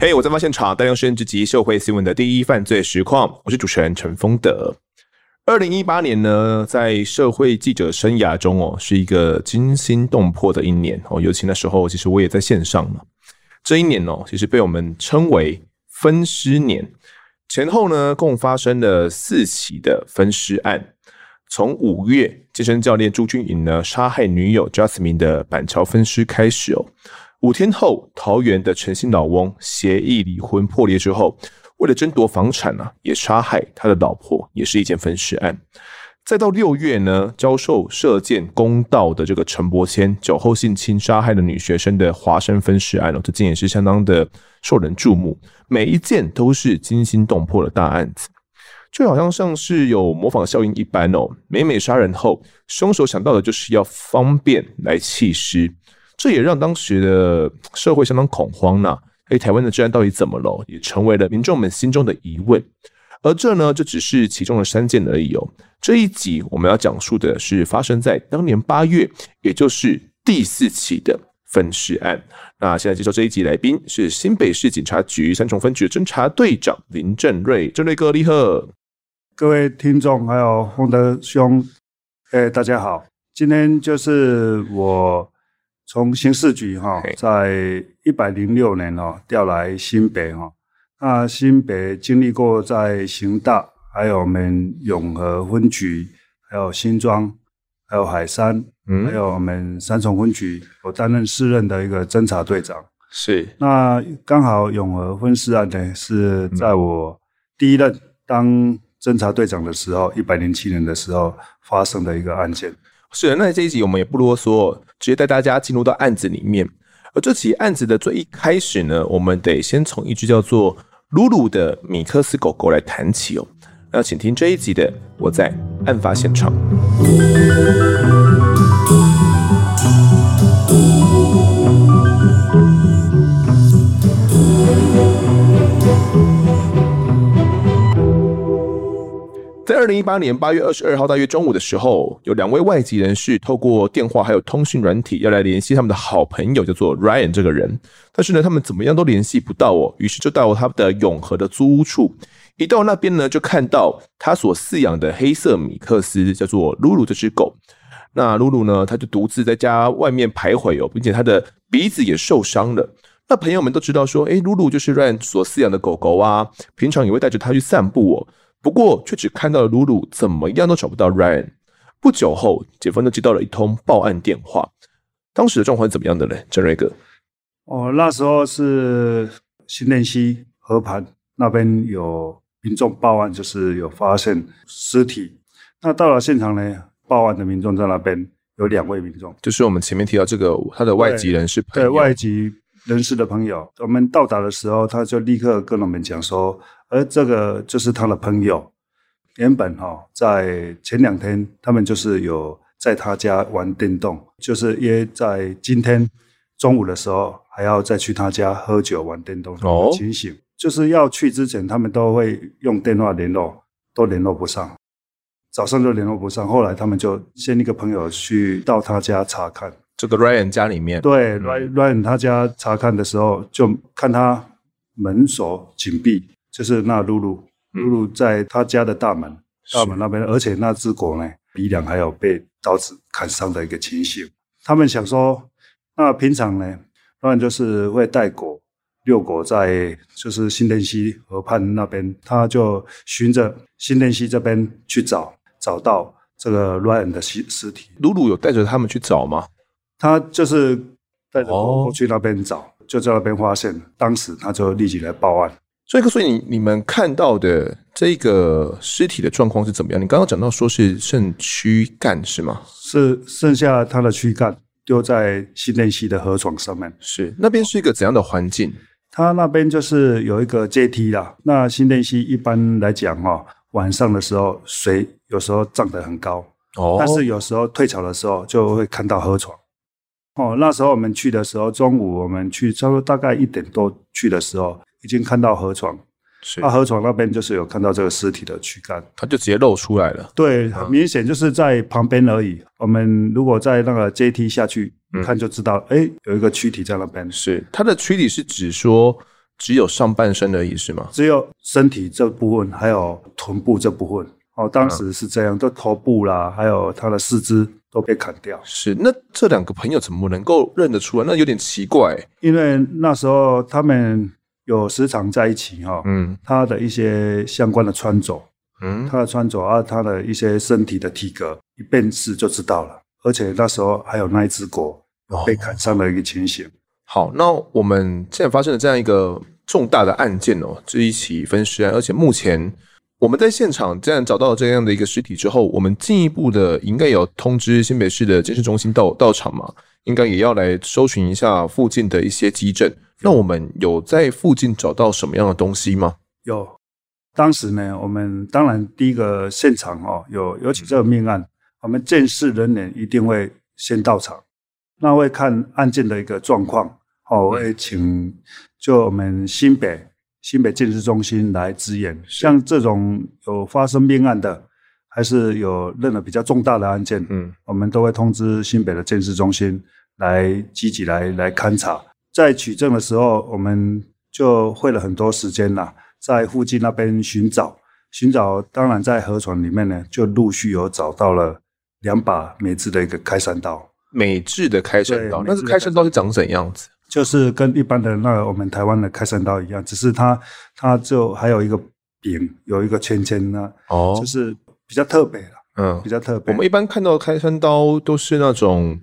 嘿我在发现场，带您深入社会新闻的第一犯罪实况。我是主持人陈丰德。二零一八年呢，在社会记者生涯中哦，是一个惊心动魄的一年哦。尤其那时候，其实我也在线上嘛。这一年哦，其实被我们称为分尸年。前后呢，共发生了四起的分尸案。从五月健身教练朱军颖呢杀害女友 Jasmine 的板桥分尸开始哦。五天后，桃园的陈姓老翁协议离婚破裂之后，为了争夺房产啊，也杀害他的老婆，也是一件分尸案。再到六月呢，遭受射箭公道的这个陈伯谦酒后性侵杀害了女学生的华山分尸案哦，这件也是相当的受人注目。每一件都是惊心动魄的大案子，就好像像是有模仿效应一般哦。每每杀人后，凶手想到的就是要方便来弃尸。这也让当时的社会相当恐慌呐、啊！诶，台湾的治安到底怎么了？也成为了民众们心中的疑问。而这呢，就只是其中的三件而已哦。这一集我们要讲述的是发生在当年八月，也就是第四起的分尸案。那现在接受这一集来宾是新北市警察局三重分局侦查队长林正瑞，政瑞哥，你好！各位听众还有洪德兄，诶，大家好！今天就是我。从刑事局哈，在一百零六年哈调来新北哈，那新北经历过在刑大，还有我们永和分局，还有新庄，还有海山，嗯，还有我们三重分局，我担任四任的一个侦查队长。是，那刚好永和分尸案呢，是在我第一任当侦查队长的时候，一百零七年的时候发生的一个案件。是的，那这一集我们也不啰嗦，直接带大家进入到案子里面。而这起案子的最一开始呢，我们得先从一只叫做鲁鲁的米克斯狗狗来谈起哦。那请听这一集的我在案发现场。在二零一八年八月二十二号大约中午的时候，有两位外籍人士透过电话还有通讯软体要来联系他们的好朋友，叫做 Ryan 这个人。但是呢，他们怎么样都联系不到哦，于是就到他的永和的租屋处。一到那边呢，就看到他所饲养的黑色米克斯，叫做露露这只狗。那露露呢，他就独自在家外面徘徊哦，并且他的鼻子也受伤了。那朋友们都知道说，诶，露露就是 Ryan 所饲养的狗狗啊，平常也会带着它去散步哦。不过，却只看到了鲁鲁，怎么样都找不到 Ryan。不久后，警方就接到了一通报案电话。当时的状况是怎么样的呢？郑瑞哥？哦，那时候是新店溪河畔那边有民众报案，就是有发现尸体。那到了现场呢，报案的民众在那边有两位民众，就是我们前面提到这个他的外籍人士朋友，外籍人士的朋友。我们到达的时候，他就立刻跟我们讲说。而这个就是他的朋友，原本哈在前两天，他们就是有在他家玩电动，就是约在今天中午的时候还要再去他家喝酒玩电动的情形。就是要去之前，他们都会用电话联络，都联络不上，早上就联络不上。后来他们就先一个朋友去到他家查看，这个 Ryan 家里面，对 Ryan 他家查看的时候，就看他门锁紧闭。就是那露露，露露在他家的大门，大门那边，而且那只狗呢，鼻梁还有被刀子砍伤的一个情形。他们想说，那平常呢，当然就是会带狗遛狗，在就是新店溪河畔那边，他就循着新店溪这边去找，找到这个 Ryan 的尸尸体。露露有带着他们去找吗？他就是带着狗去那边找，就在那边发现，当时他就立即来报案。所以，所以你你们看到的这个尸体的状况是怎么样？你刚刚讲到说是剩躯干是吗？是剩下他的躯干丢在新店溪的河床上面。是那边是一个怎样的环境？他那边就是有一个阶梯啦。那新店溪一般来讲哈，晚上的时候水有时候涨得很高哦，但是有时候退潮的时候就会看到河床。哦，那时候我们去的时候，中午我们去差不多大概一点多去的时候。已经看到河床，是，那河床那边就是有看到这个尸体的躯干，它就直接露出来了。对，很明显就是在旁边而已。嗯、我们如果在那个阶梯下去看，就知道，哎、嗯，有一个躯体在那边。是，它的躯体是指说只有上半身而已，是吗？只有身体这部分，还有臀部这部分。哦，当时是这样，都、嗯、头部啦，还有他的四肢都被砍掉。是，那这两个朋友怎么能够认得出来？那有点奇怪，因为那时候他们有时常在一起哈。嗯，他的一些相关的穿着，嗯，他的穿着啊，他的一些身体的体格，一辨识就知道了。而且那时候还有那一只狗被砍伤的一个情形。哦、好，那我们现在发生了这样一个重大的案件哦，这一起分尸案，而且目前。我们在现场这样找到这样的一个尸体之后，我们进一步的应该有通知新北市的鉴识中心到到场嘛？应该也要来搜寻一下附近的一些基证。那我们有在附近找到什么样的东西吗？有，当时呢，我们当然第一个现场哦，有尤其这个命案，我们鉴识人员一定会先到场，那会看案件的一个状况，哦，会请就我们新北。新北鉴识中心来支援，像这种有发生命案的，还是有任何比较重大的案件，嗯，我们都会通知新北的鉴识中心来积极来来勘查。在取证的时候，我们就费了很多时间啦，在附近那边寻找，寻找，当然在河床里面呢，就陆续有找到了两把美制的一个开山刀，美制的开山刀，那是开山刀是长怎样子？就是跟一般的那个我们台湾的开山刀一样，只是它它就还有一个柄，有一个圈圈呢，哦，就是比较特别了，嗯，比较特别。我们一般看到的开山刀都是那种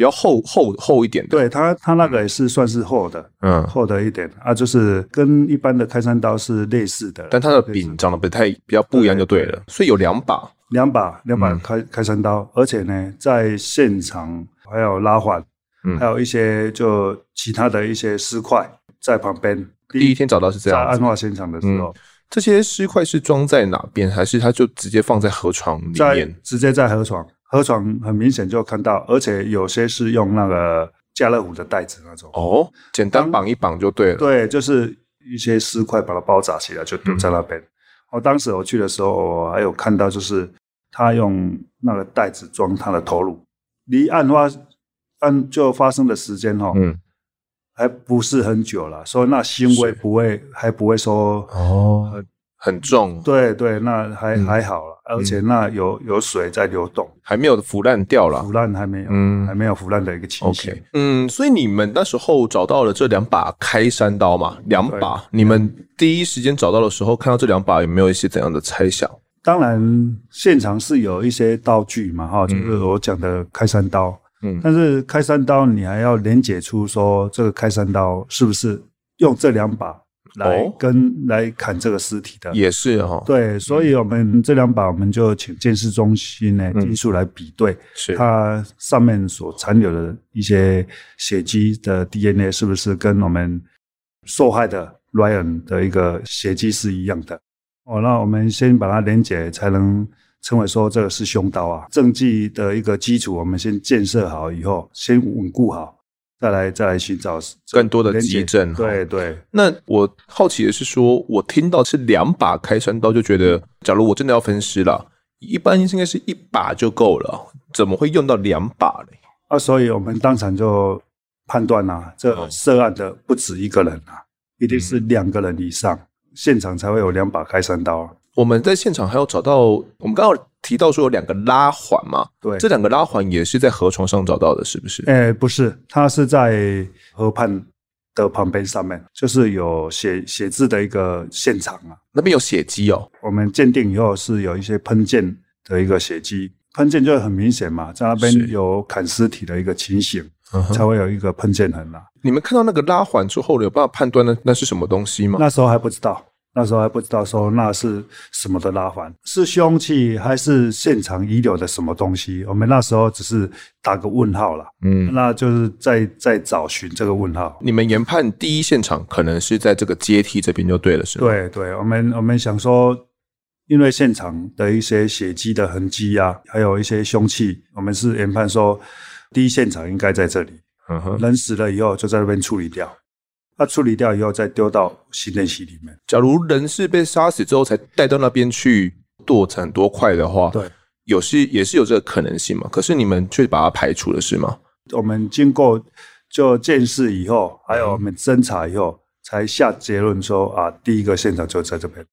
比较厚厚厚一点的，对，它它那个也是算是厚的，嗯，厚的一点。啊，就是跟一般的开山刀是类似的，但它的柄长得不太比较不一样就对了，对，所以有两把，两把两把开、嗯、开山刀，而且呢，在现场还有拉环。嗯，还有一些就其他的一些尸块在旁边。第一天找到是这样，在案发现场的时候，嗯、这些尸块是装在哪边，还是它就直接放在河床里面？直接在河床，河床很明显就看到，而且有些是用那个家乐福的袋子那种。哦，简单绑一绑就对了。对，就是一些尸块把它包扎起来，就丢在那边。我、嗯、当时我去的时候，我还有看到，就是他用那个袋子装他的头颅，离案发。案就发生的时间哈，嗯，还不是很久了，所以那腥味不会，还不会说哦很，很重。对对，那还、嗯、还好了，而且那有有水在流动，还没有腐烂掉了，腐烂还没有，嗯，还没有腐烂的一个情形。Okay, 嗯，所以你们那时候找到了这两把开山刀嘛？两把，你们第一时间找到的时候，看到这两把有没有一些怎样的猜想？当然，现场是有一些道具嘛，哈，就是我讲的开山刀。嗯，但是开山刀你还要连结出说这个开山刀是不是用这两把来跟、哦、来砍这个尸体的？也是哈、哦。对，所以我们这两把我们就请鉴识中心呢技术来比对，是它上面所残留的一些血迹的 DNA 是不是跟我们受害的 Ryan 的一个血迹是一样的？哦，那我们先把它连结才能。称为说这个是凶刀啊，证据的一个基础，我们先建设好以后，先稳固好，再来再来寻找更多的迹证。对对。那我好奇的是说，我听到是两把开山刀，就觉得，假如我真的要分尸了，一般应该是一把就够了，怎么会用到两把呢？啊，所以我们当场就判断啊，这涉案的不止一个人啊，一定是两个人以上，现场才会有两把开山刀。我们在现场还要找到，我们刚刚提到说有两个拉环嘛？对，这两个拉环也是在河床上找到的，是不是？哎，不是，它是在河畔的旁边上面，就是有写写字的一个现场啊。那边有血迹哦。我们鉴定以后是有一些喷溅的一个血迹，喷溅就很明显嘛，在那边有砍尸体的一个情形，才会有一个喷溅痕啊。你们看到那个拉环之后，有办法判断那那是什么东西吗？那时候还不知道。那时候还不知道说那是什么的拉环，是凶器还是现场遗留的什么东西？我们那时候只是打个问号了，嗯，那就是在在找寻这个问号。你们研判第一现场可能是在这个阶梯这边就对了，是吗？对对，我们我们想说，因为现场的一些血迹的痕迹啊，还有一些凶器，我们是研判说第一现场应该在这里，嗯哼，人死了以后就在那边处理掉。那处理掉以后再丢到新店溪里面。假如人是被杀死之后才带到那边去剁成很多块的话，对，有是也是有这个可能性嘛。可是你们却把它排除了，是吗？我们经过就见识以后，还有我们侦查以后，才下结论说啊，第一个现场就在这边。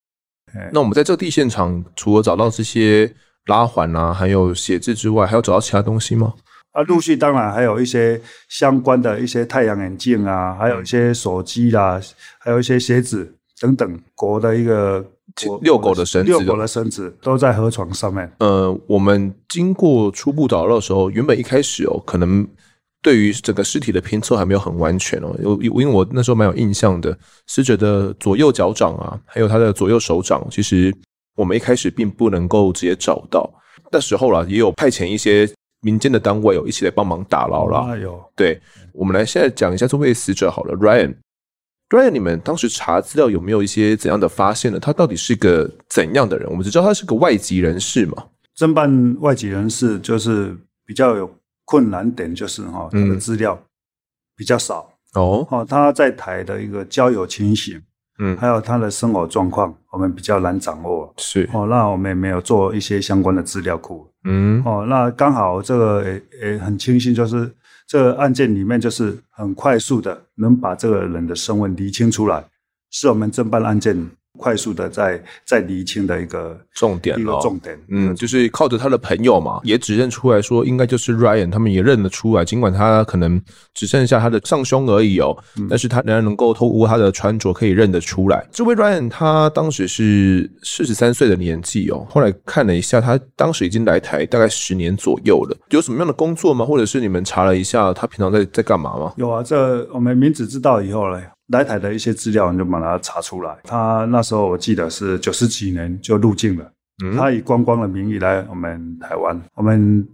那我们在这个地现场，除了找到这些拉环啊，还有血渍之外，还有找到其他东西吗？啊，陆续当然还有一些相关的一些太阳眼镜啊，还有一些手机啦，还有一些鞋子等等，狗的一个遛狗的绳子，遛狗的绳子都在河床上面。呃，我们经过初步找到的时候，原本一开始哦，可能对于整个尸体的拼凑还没有很完全哦，因因为我那时候蛮有印象的，死者的左右脚掌啊，还有他的左右手掌，其实我们一开始并不能够直接找到。那时候啦，也有派遣一些。民间的单位有一起来帮忙打捞了。哎呦，对，我们来现在讲一下这位死者好了，Ryan。Ryan，你们当时查资料有没有一些怎样的发现呢？他到底是个怎样的人？我们只知道他是个外籍人士嘛。侦办外籍人士就是比较有困难点，就是哈，他的资料比较少哦。哦，他在台的一个交友情形。嗯，还有他的生活状况，我们比较难掌握。是哦，那我们也没有做一些相关的资料库。嗯，哦，那刚好这个也也很庆幸，就是这个案件里面就是很快速的能把这个人的身份厘清出来，是我们侦办案件。快速的在在厘清的一个重点，一个重点，嗯，就是靠着他的朋友嘛，也指认出来说应该就是 Ryan，他们也认得出来，尽管他可能只剩下他的上胸而已哦，嗯、但是他仍然能够透过他的穿着可以认得出来。这位 Ryan 他当时是四十三岁的年纪哦，后来看了一下，他当时已经来台大概十年左右了，有什么样的工作吗？或者是你们查了一下他平常在在干嘛吗？有啊，这我们名字知道以后嘞。来台的一些资料，你就把它查出来。他那时候我记得是九十几年就入境了。嗯，他以观光的名义来我们台湾，我们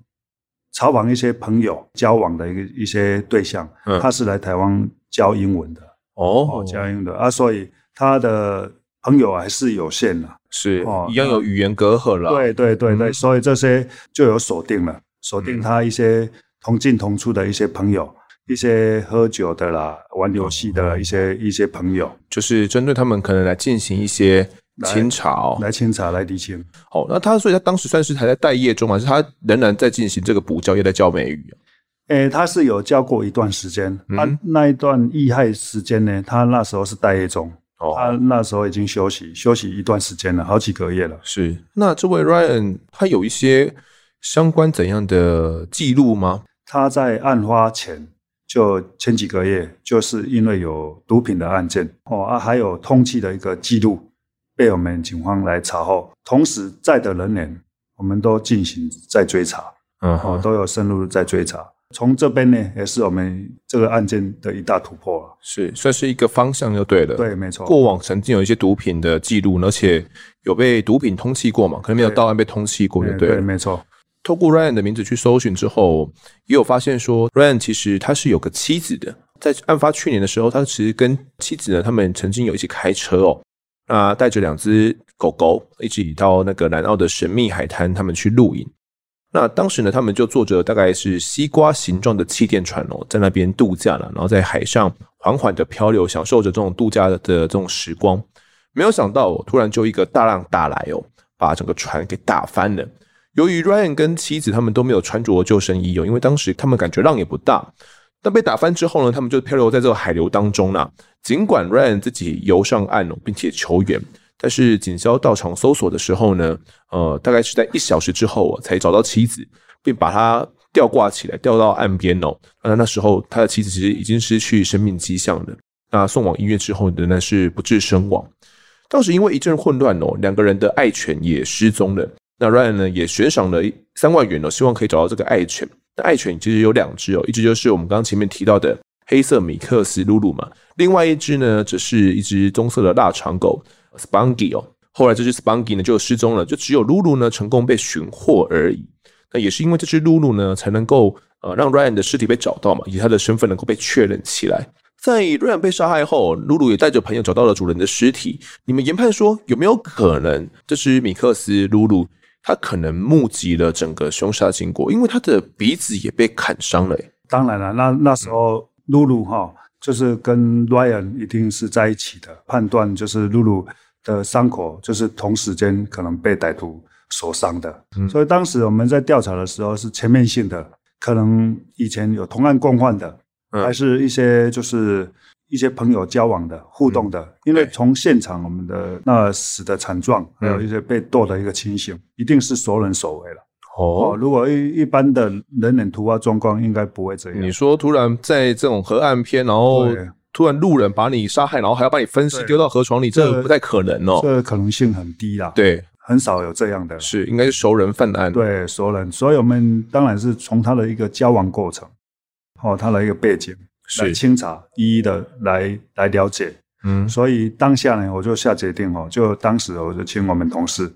查访一些朋友交往的一个一些对象，嗯，他是来台湾教英文的。哦，教英文的啊，所以他的朋友还是有限的，是哦，一样有语言隔阂了。对对对对，嗯，所以这些就有锁定了，锁定他一些同进同出的一些朋友。一些喝酒的啦，玩游戏的一些一些朋友，就是针对他们可能来进行一些清查哦，来清查来厘清。好，那他所以他当时算是还在待业中，还是他仍然在进行这个补教也，在教美语？诶，他是有教过一段时间，他那一段遇害时间呢，他那时候是待业中，他那时候已经休息休息一段时间了，好几个月了。是，那这位 Ryan 他有一些相关怎样的记录吗？他在案发前。就前几个月，就是因为有毒品的案件哦啊，还有通缉的一个记录，被我们警方来查后，同时在的人员，我们都进行在追查，嗯，哦，都有深入在追查。从这边呢，也是我们这个案件的一大突破了，是算是一个方向就对了。对，没错。过往曾经有一些毒品的记录，而且有被毒品通缉过嘛？可能没有到案被通缉过，就对了。对，没错。透过 Ryan 的名字去搜寻之后，也有发现说，Ryan 其实他是有个妻子的。在案发去年的时候，他其实跟妻子呢，他们曾经有一起开车哦，那带着两只狗狗一起到那个南澳的神秘海滩，他们去露营。那当时呢，他们就坐着大概是西瓜形状的气垫船哦，在那边度假了，然后在海上缓缓的漂流，享受着这种度假的这种时光。没有想到，突然就一个大浪打来哦，把整个船给打翻了。由于 Ryan 跟妻子他们都没有穿着救生衣哦，因为当时他们感觉浪也不大。但被打翻之后呢，他们就漂流在这个海流当中啦。尽管 Ryan 自己游上岸哦，并且求援，但是警消到场搜索的时候呢，呃，大概是在一小时之后才找到妻子，并把他吊挂起来，吊到岸边哦。那那时候他的妻子其实已经失去生命迹象了。那送往医院之后仍然是不治身亡。当时因为一阵混乱哦，两个人的爱犬也失踪了。那 Ryan 呢也悬赏了三万元哦，希望可以找到这个爱犬。那爱犬其实有两只哦，一只就是我们刚刚前面提到的黑色米克斯露露嘛，另外一只呢则是一只棕色的腊肠狗 Spunky 哦。后来这只 Spunky 呢就失踪了，就只有露露呢成功被寻获而已。那也是因为这只露露呢才能够呃让 Ryan 的尸体被找到嘛，以他的身份能够被确认起来。在 Ryan 被杀害后，露露也带着朋友找到了主人的尸体。你们研判说有没有可能这只米克斯露露？他可能目击了整个凶杀经过，因为他的鼻子也被砍伤了。当然了，那那时候露露哈，就是跟 Ryan 一定是在一起的，判断就是露露的伤口就是同时间可能被歹徒所伤的，嗯、所以当时我们在调查的时候是全面性的，可能以前有同案共犯的，嗯、还是一些就是一些朋友交往的互动的，嗯、因为从现场我们的那死的惨状，还有一些被剁的一个情形，嗯、一定是熟人所为了。哦，如果一一般的人脸突发状况，应该不会这样。你说突然在这种河岸边，然后突然路人把你杀害，然后还要把你分尸丢到河床里，这个不太可能哦。这个可能性很低啦。对，很少有这样的。是，应该是熟人犯案。对，熟人。所以我们当然是从他的一个交往过程，哦，他的一个背景来清查，一一的来来了解。嗯，所以当下呢，我就下决定哦，就当时我就请我们同事。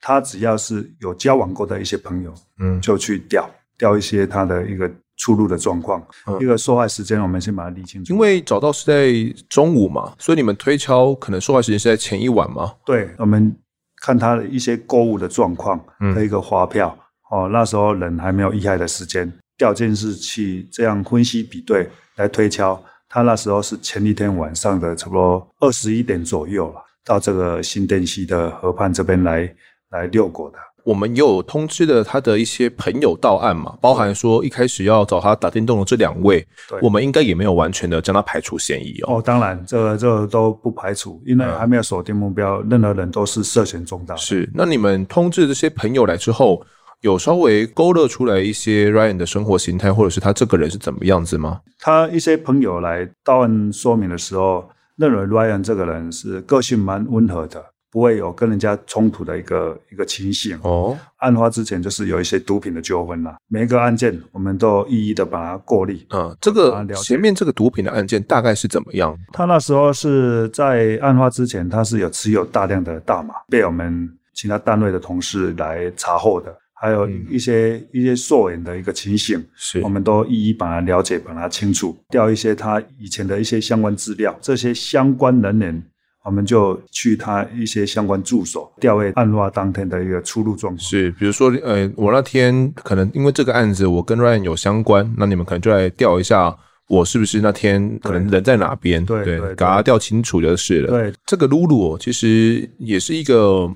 他只要是有交往过的一些朋友，嗯，就去调调一些他的一个出入的状况，嗯、一个受害时间，我们先把它理清楚。因为找到是在中午嘛，所以你们推敲可能受害时间是在前一晚吗？对，我们看他的一些购物的状况和一个发票，嗯、哦，那时候人还没有遇害的时间，调监视器这样分析比对来推敲，他那时候是前一天晚上的差不多二十一点左右了，到这个新店溪的河畔这边来。来遛狗的，我们有通知了他的一些朋友到案嘛，包含说一开始要找他打电动的这两位，我们应该也没有完全的将他排除嫌疑哦。哦，当然，这个这个都不排除，因为还没有锁定目标，嗯、任何人都是涉嫌重大。是，那你们通知这些朋友来之后，有稍微勾勒出来一些 Ryan 的生活形态，或者是他这个人是怎么样子吗？他一些朋友来到案说明的时候，认为 Ryan 这个人是个性蛮温和的。不会有跟人家冲突的一个一个情形哦。案发之前就是有一些毒品的纠纷啦。每一个案件我们都一一的把它过滤。嗯，这个前面这个毒品的案件大概是怎么样？他那时候是在案发之前，他是有持有大量的大麻，被我们其他单位的同事来查获的，还有一些、嗯、一些溯源的一个情形，是我们都一一把它了解，把它清楚，调一些他以前的一些相关资料，这些相关人员。我们就去他一些相关住所调位案发当天的一个出入状况。是，比如说，呃，我那天可能因为这个案子我跟 Ryan 有相关，那你们可能就来调一下我是不是那天可能人在哪边？对对，给他调清楚就是了。对，这个露露其实也是一个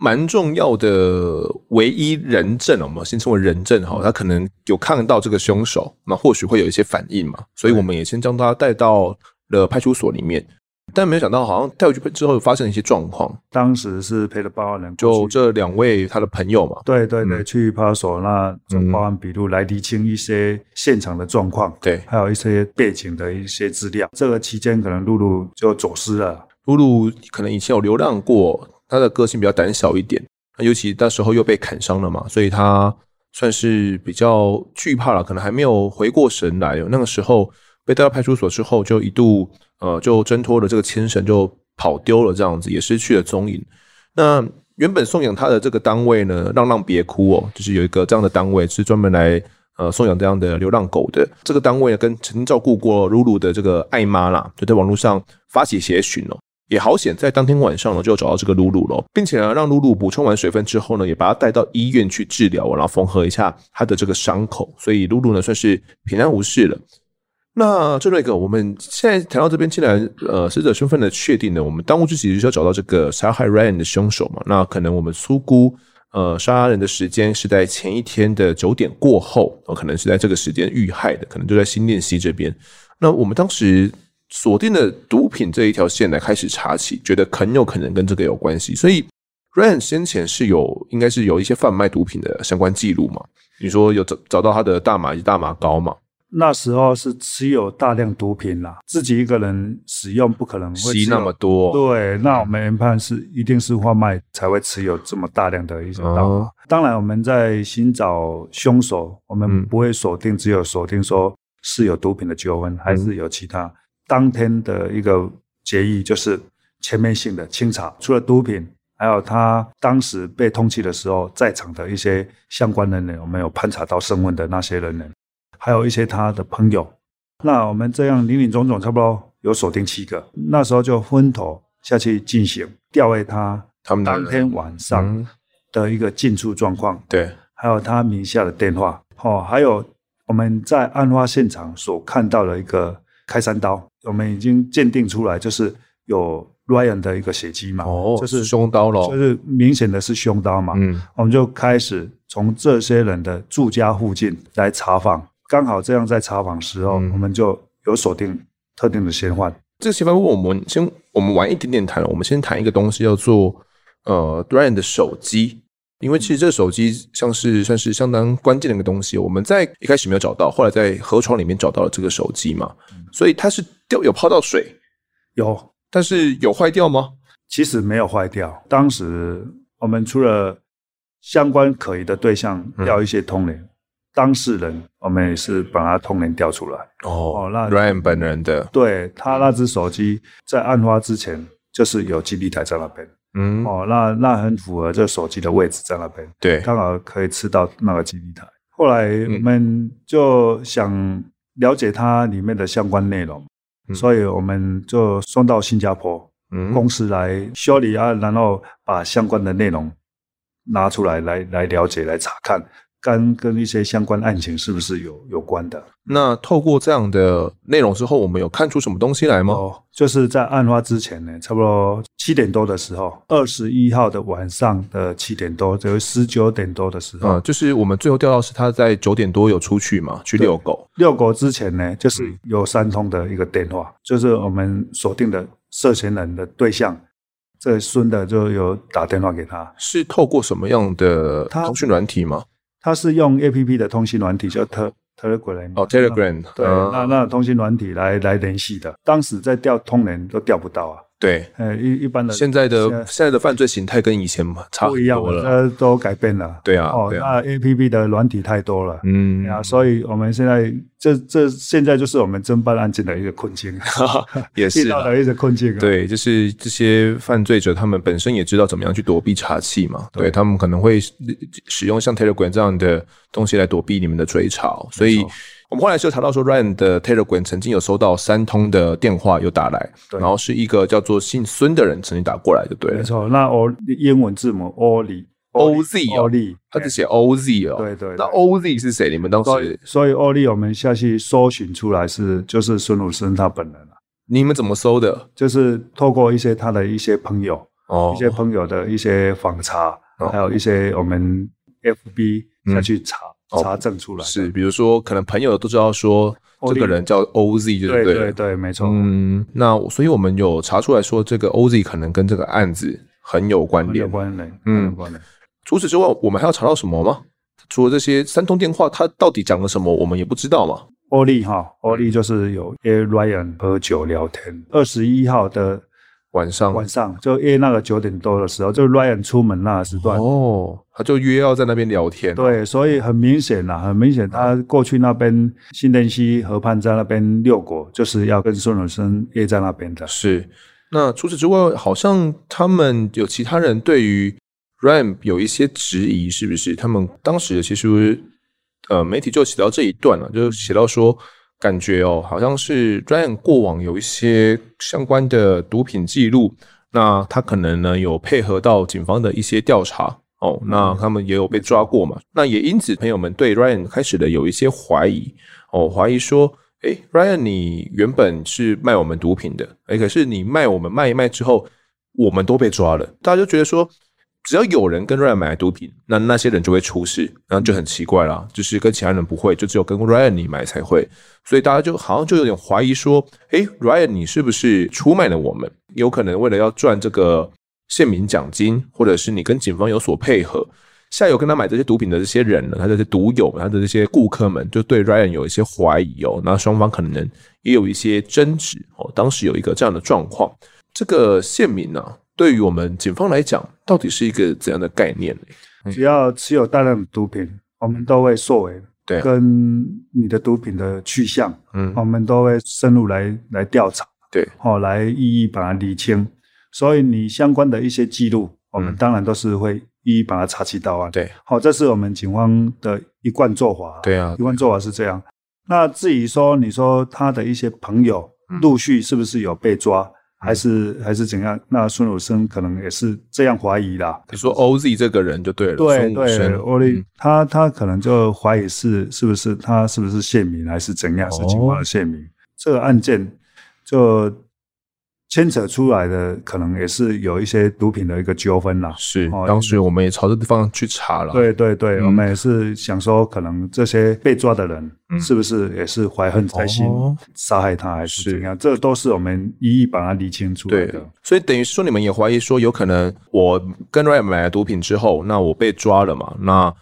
蛮重要的唯一人证，我们先称为人证哈，他可能有看到这个凶手，那或许会有一些反应嘛，所以我们也先将他带到了派出所里面。但没有想到，好像带回去之后发生一些状况。当时是陪了报案人，就这两位他的朋友嘛。对对对，嗯、去派出所那做报案笔录，来厘清一些现场的状况。对、嗯，还有一些背景的一些资料。这个期间，可能露露就走失了。露露可能以前有流浪过，他的个性比较胆小一点，尤其那时候又被砍伤了嘛，所以他算是比较惧怕了，可能还没有回过神来。那个时候。被带到派出所之后，就一度呃，就挣脱了这个牵绳，就跑丢了，这样子也失去了踪影。那原本送养他的这个单位呢，浪浪别哭哦，就是有一个这样的单位，是专门来呃送养这样的流浪狗的。这个单位呢，跟曾经照顾过露露的这个爱妈啦，就在网络上发起协寻哦，也好险，在当天晚上呢，就找到这个露露了，并且呢，让露露补充完水分之后呢，也把她带到医院去治疗，然后缝合一下她的这个伤口，所以露露呢，算是平安无事了。那这瑞哥，我们现在谈到这边，既然呃死者身份的确定呢，我们当务之急就是要找到这个杀害 Ryan 的凶手嘛。那可能我们粗估，呃，杀人的时间是在前一天的九点过后，哦，可能是在这个时间遇害的，可能就在新店溪这边。那我们当时锁定了毒品这一条线来开始查起，觉得很有可能跟这个有关系。所以 Ryan 先前是有应该是有一些贩卖毒品的相关记录嘛？你说有找找到他的大麻大麻膏嘛？那时候是持有大量毒品啦，自己一个人使用不可能会吸那么多。对，那我们研判是一定是贩卖才会持有这么大量的一些大麻。哦、当然，我们在寻找凶手，我们不会锁定，只有锁定说是有毒品的纠纷，还是有其他。嗯、当天的一个决议就是全面性的清查，除了毒品，还有他当时被通缉的时候在场的一些相关人员，我们有盘查到声纹的那些人员。还有一些他的朋友，那我们这样林林总总差不多有锁定七个，那时候就分头下去进行调阅他，他们当天晚上的一个进出状况，对，还有他名下的电话，哦，还有我们在案发现场所看到的一个开山刀，我们已经鉴定出来，就是有 Ryan 的一个血迹嘛，哦，就是凶刀咯，就是明显的是凶刀嘛。嗯，我们就开始从这些人的住家附近来查访，刚好这样在查访时候，嗯、我们就有锁定特定的嫌犯。这个嫌犯，我们先我们晚一点点谈，我们先谈一个东西，叫做呃 Ryan 的手机。因为其实这个手机像是算是相当关键的一个东西，我们在一开始没有找到，后来在河床里面找到了这个手机嘛，所以它是掉有泡到水，有，但是有坏掉吗？其实没有坏掉。当时我们除了相关可疑的对象调一些通联，嗯、当事人我们也是把他通联调出来。哦，哦那 Ryan 本人的，对他那只手机在案发之前就是有基地台在那边。嗯，哦，那那很符合这手机的位置在那边，对，刚好可以吃到那个基地台。后来我们就想了解它里面的相关内容，嗯、所以我们就送到新加坡公司来修理啊，然后把相关的内容拿出来来来了解、来查看。跟跟一些相关案情是不是有有关的？那透过这样的内容之后，我们有看出什么东西来吗？哦，就是在案发之前呢，差不多七点多的时候，二十一号的晚上的七点多，就是十九点多的时候，嗯，就是我们最后调到是他在九点多有出去嘛，去遛狗。遛狗之前呢，就是有三通的一个电话，嗯、就是我们锁定的涉嫌人的对象，这孙的就有打电话给他，是透过什么样的通讯软体吗？他是用 A P P 的通信软体，叫 Telegram 哦，Telegram，对，嗯、那那通信软体来来联系的，当时在调通联都调不到啊。对，呃，一一般的现在的现在的犯罪形态跟以前嘛差不一样了，呃，都改变了。对啊，哦，那 A P P 的软体太多了，嗯，啊，所以我们现在这这现在就是我们侦办案件的一个困境，也是遇到的一个困境。对，就是这些犯罪者他们本身也知道怎么样去躲避查缉嘛，对。他们可能会使用像 Telegram 这样的东西来躲避你们的追查，所以。我们后来就查到说，Ryan 的 Telegram 曾经有收到三通的电话有打来，然后是一个叫做姓孙的人曾经打过来就，对，没错。那 O 英文字母 Oli OZ 欧力，他只写 OZ 哦，对对。那 OZ 是谁？你们当时所以 Oli 我们下去搜寻出来是就是孙鲁生他本人了。你们怎么搜的？就是透过一些他的一些朋友哦，一些朋友的一些访查，哦、还有一些我们 FB 下去查。嗯查证出来、哦、是，比如说，可能朋友都知道说这个人叫 OZ，对对？对对对，没错。嗯，那所以我们有查出来说，这个 OZ 可能跟这个案子很有关联，有关联。嗯，关联。除此之外，我们还要查到什么吗？除了这些三通电话，他到底讲了什么，我们也不知道嘛。OZ 哈，OZ 就是有约 Ryan 喝酒聊天。二十一号的。晚上，晚上就约那个九点多的时候，就 Ryan 出门那个时段哦，他就约要在那边聊天。对，所以很明显啦，很明显，他过去那边新店溪河畔在那边遛狗，就是要跟孙永生约在那边的。是，那除此之外，好像他们有其他人对于 Ryan 有一些质疑，是不是？他们当时其实呃，媒体就写到这一段了，就写到说。感觉哦，好像是 Ryan 过往有一些相关的毒品记录，那他可能呢有配合到警方的一些调查哦，那他们也有被抓过嘛，那也因此朋友们对 Ryan 开始的有一些怀疑哦，怀疑说，诶，Ryan 你原本是卖我们毒品的，诶，可是你卖我们卖一卖之后，我们都被抓了，大家就觉得说。只要有人跟 Ryan 买毒品，那那些人就会出事，然后就很奇怪啦，就是跟其他人不会，就只有跟 Ryan 你买才会，所以大家就好像就有点怀疑说，诶，Ryan 你是不是出卖了我们？有可能为了要赚这个县民奖金，或者是你跟警方有所配合，下游跟他买这些毒品的这些人呢，他的这些毒友，他的这些顾客们，就对 Ryan 有一些怀疑哦，那双方可能也有一些争执哦，当时有一个这样的状况，这个县民呢、对于我们警方来讲，到底是一个怎样的概念呢？只要持有大量的毒品，我们都会溯源，对，跟你的毒品的去向，嗯，我们都会深入来来调查，对，好，来一一把它理清。所以你相关的一些记录，我们当然都是会一一把它查起到案，对，好，这是我们警方的一贯做法，对啊，一贯做法是这样。那至于说，你说他的一些朋友陆续是不是有被抓？还是还是怎样？那孙武生可能也是这样怀疑啦。你说 OZ 这个人就对了，对对，OZ 他他可能就怀疑是是不是他是不是县民还是怎样？是警方的县民？这个案件就。牵扯出来的可能也是有一些毒品的一个纠纷啦。是，当时我们也朝这地方去查了。对对对，嗯、我们也是想说，可能这些被抓的人是不是也是怀恨在心，杀害他还是怎样？这都是我们一一把它理清楚的。对，所以等于说，你们也怀疑说，有可能我跟 Ryan 买了毒品之后，那我被抓了嘛？那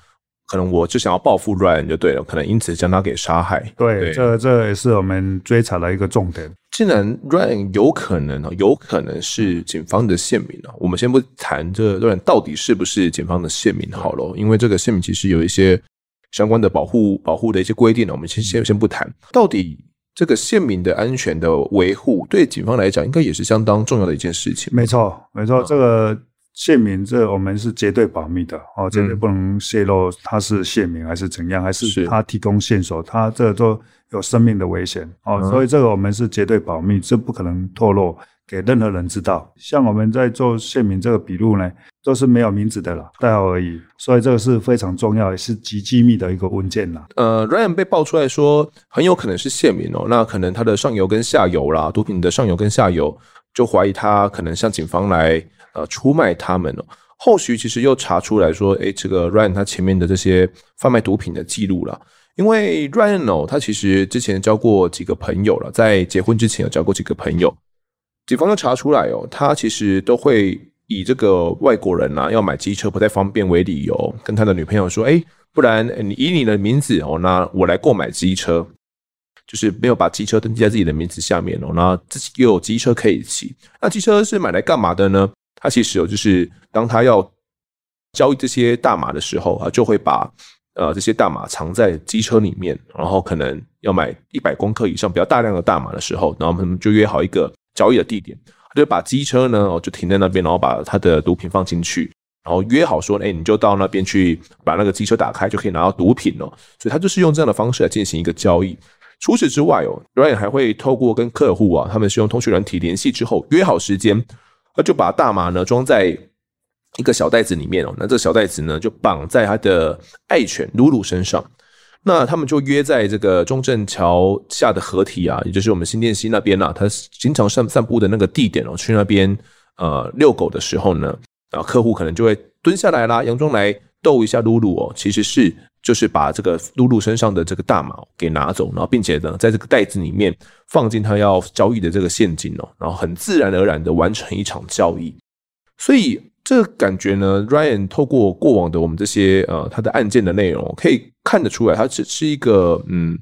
可能我就想要报复 Ryan 就对了，可能因此将他给杀害。对，对这这也是我们追查的一个重点。既然 Ryan 有可能有可能是警方的线民，我们先不谈这 Ryan 到底是不是警方的线民好了，因为这个线民其实有一些相关的保护保护的一些规定呢，我们先先先不谈。到底这个线民的安全的维护，对警方来讲，应该也是相当重要的一件事情。没错，没错，这个线民这我们是绝对保密的哦，绝对不能泄露他是线民还是怎样，还是他提供线索，他这都。有生命的危险哦，所以这个我们是绝对保密，这不可能透露给任何人知道。像我们在做线民这个笔录呢，都是没有名字的了，代号而已。所以这个是非常重要，也是极机密的一个文件啦。呃，Ryan 被爆出来说很有可能是线民哦，那可能他的上游跟下游啦，毒品的上游跟下游，就怀疑他可能向警方来呃出卖他们哦。后续其实又查出来说，诶，这个 Ryan 他前面的这些贩卖毒品的记录了。因为 Ryan 哦，他其实之前交过几个朋友了，在结婚之前有交过几个朋友，警方就查出来哦，他其实都会以这个外国人呐要买机车不太方便为理由，跟他的女朋友说，哎，不然你以你的名字哦，那我来购买机车，就是没有把机车登记在自己的名字下面哦，那自己又有机车可以骑，那机车是买来干嘛的呢？他其实有就是当他要交易这些大麻的时候啊，就会把。呃，这些大麻藏在机车里面，然后可能要买一百公克以上比较大量的大麻的时候，然后他们就约好一个交易的地点，他就把机车呢，就停在那边，然后把他的毒品放进去，然后约好说，哎，你就到那边去把那个机车打开，就可以拿到毒品了。所以他就是用这样的方式来进行一个交易。除此之外哦，Ryan 还会透过跟客户啊，他们是用通讯软体联系之后约好时间，他就把大麻呢装在。一个小袋子里面哦，那这个小袋子呢，就绑在他的爱犬露露身上。那他们就约在这个中正桥下的河堤啊，也就是我们新店溪那边、啊，他经常散散步的那个地点哦，去那边呃遛狗的时候呢，啊，客户可能就会蹲下来啦，佯装来逗一下露露哦，其实是就是把这个露露身上的这个大麻给拿走，然后并且呢，在这个袋子里面放进他要交易的这个现金哦，然后很自然而然的完成一场交易，所以。这感觉呢，Ryan 透过过往的我们这些呃他的案件的内容，可以看得出来，他只是一个嗯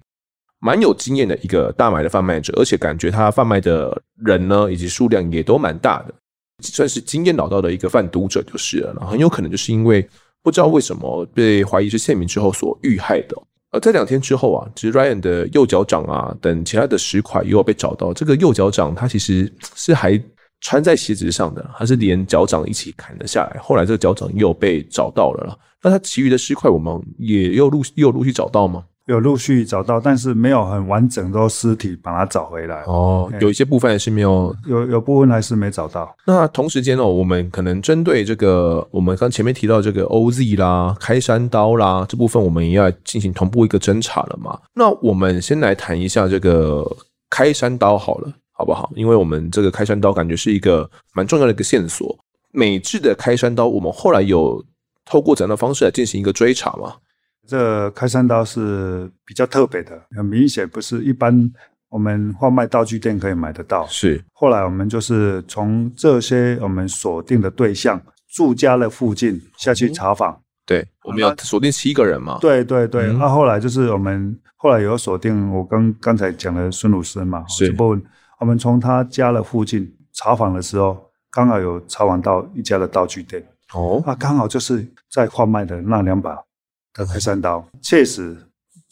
蛮有经验的一个大买的贩卖者，而且感觉他贩卖的人呢以及数量也都蛮大的，算是经验老道的一个贩毒者就是了。然后很有可能就是因为不知道为什么被怀疑是线民之后所遇害的。而在两天之后啊，其实 Ryan 的右脚掌啊等其他的石块也有被找到，这个右脚掌它其实是还。穿在鞋子上的，还是连脚掌一起砍了下来。后来这个脚掌又被找到了。那它其余的尸块，我们也又陆又陆续找到吗？有陆续找到，但是没有很完整的尸体把它找回来。哦，有一些部分还是没有，有有部分还是没找到。那同时间哦，我们可能针对这个，我们刚前面提到这个 OZ 啦、开山刀啦这部分，我们也要进行同步一个侦查了嘛。那我们先来谈一下这个开山刀好了。好不好？因为我们这个开山刀感觉是一个蛮重要的一个线索。美制的开山刀，我们后来有透过怎样的方式来进行一个追查吗？这开山刀是比较特别的，很明显不是一般我们贩卖道具店可以买得到。是，后来我们就是从这些我们锁定的对象住家的附近下去查访。嗯、对，我们要锁定七个人嘛。对对对，那、嗯啊、后来就是我们后来有锁定我刚刚才讲的孙鲁生嘛。是。我们从他家的附近查访的时候，刚好有查访到一家的道具店。哦，啊，刚好就是在贩卖的那两把的开山刀。确实，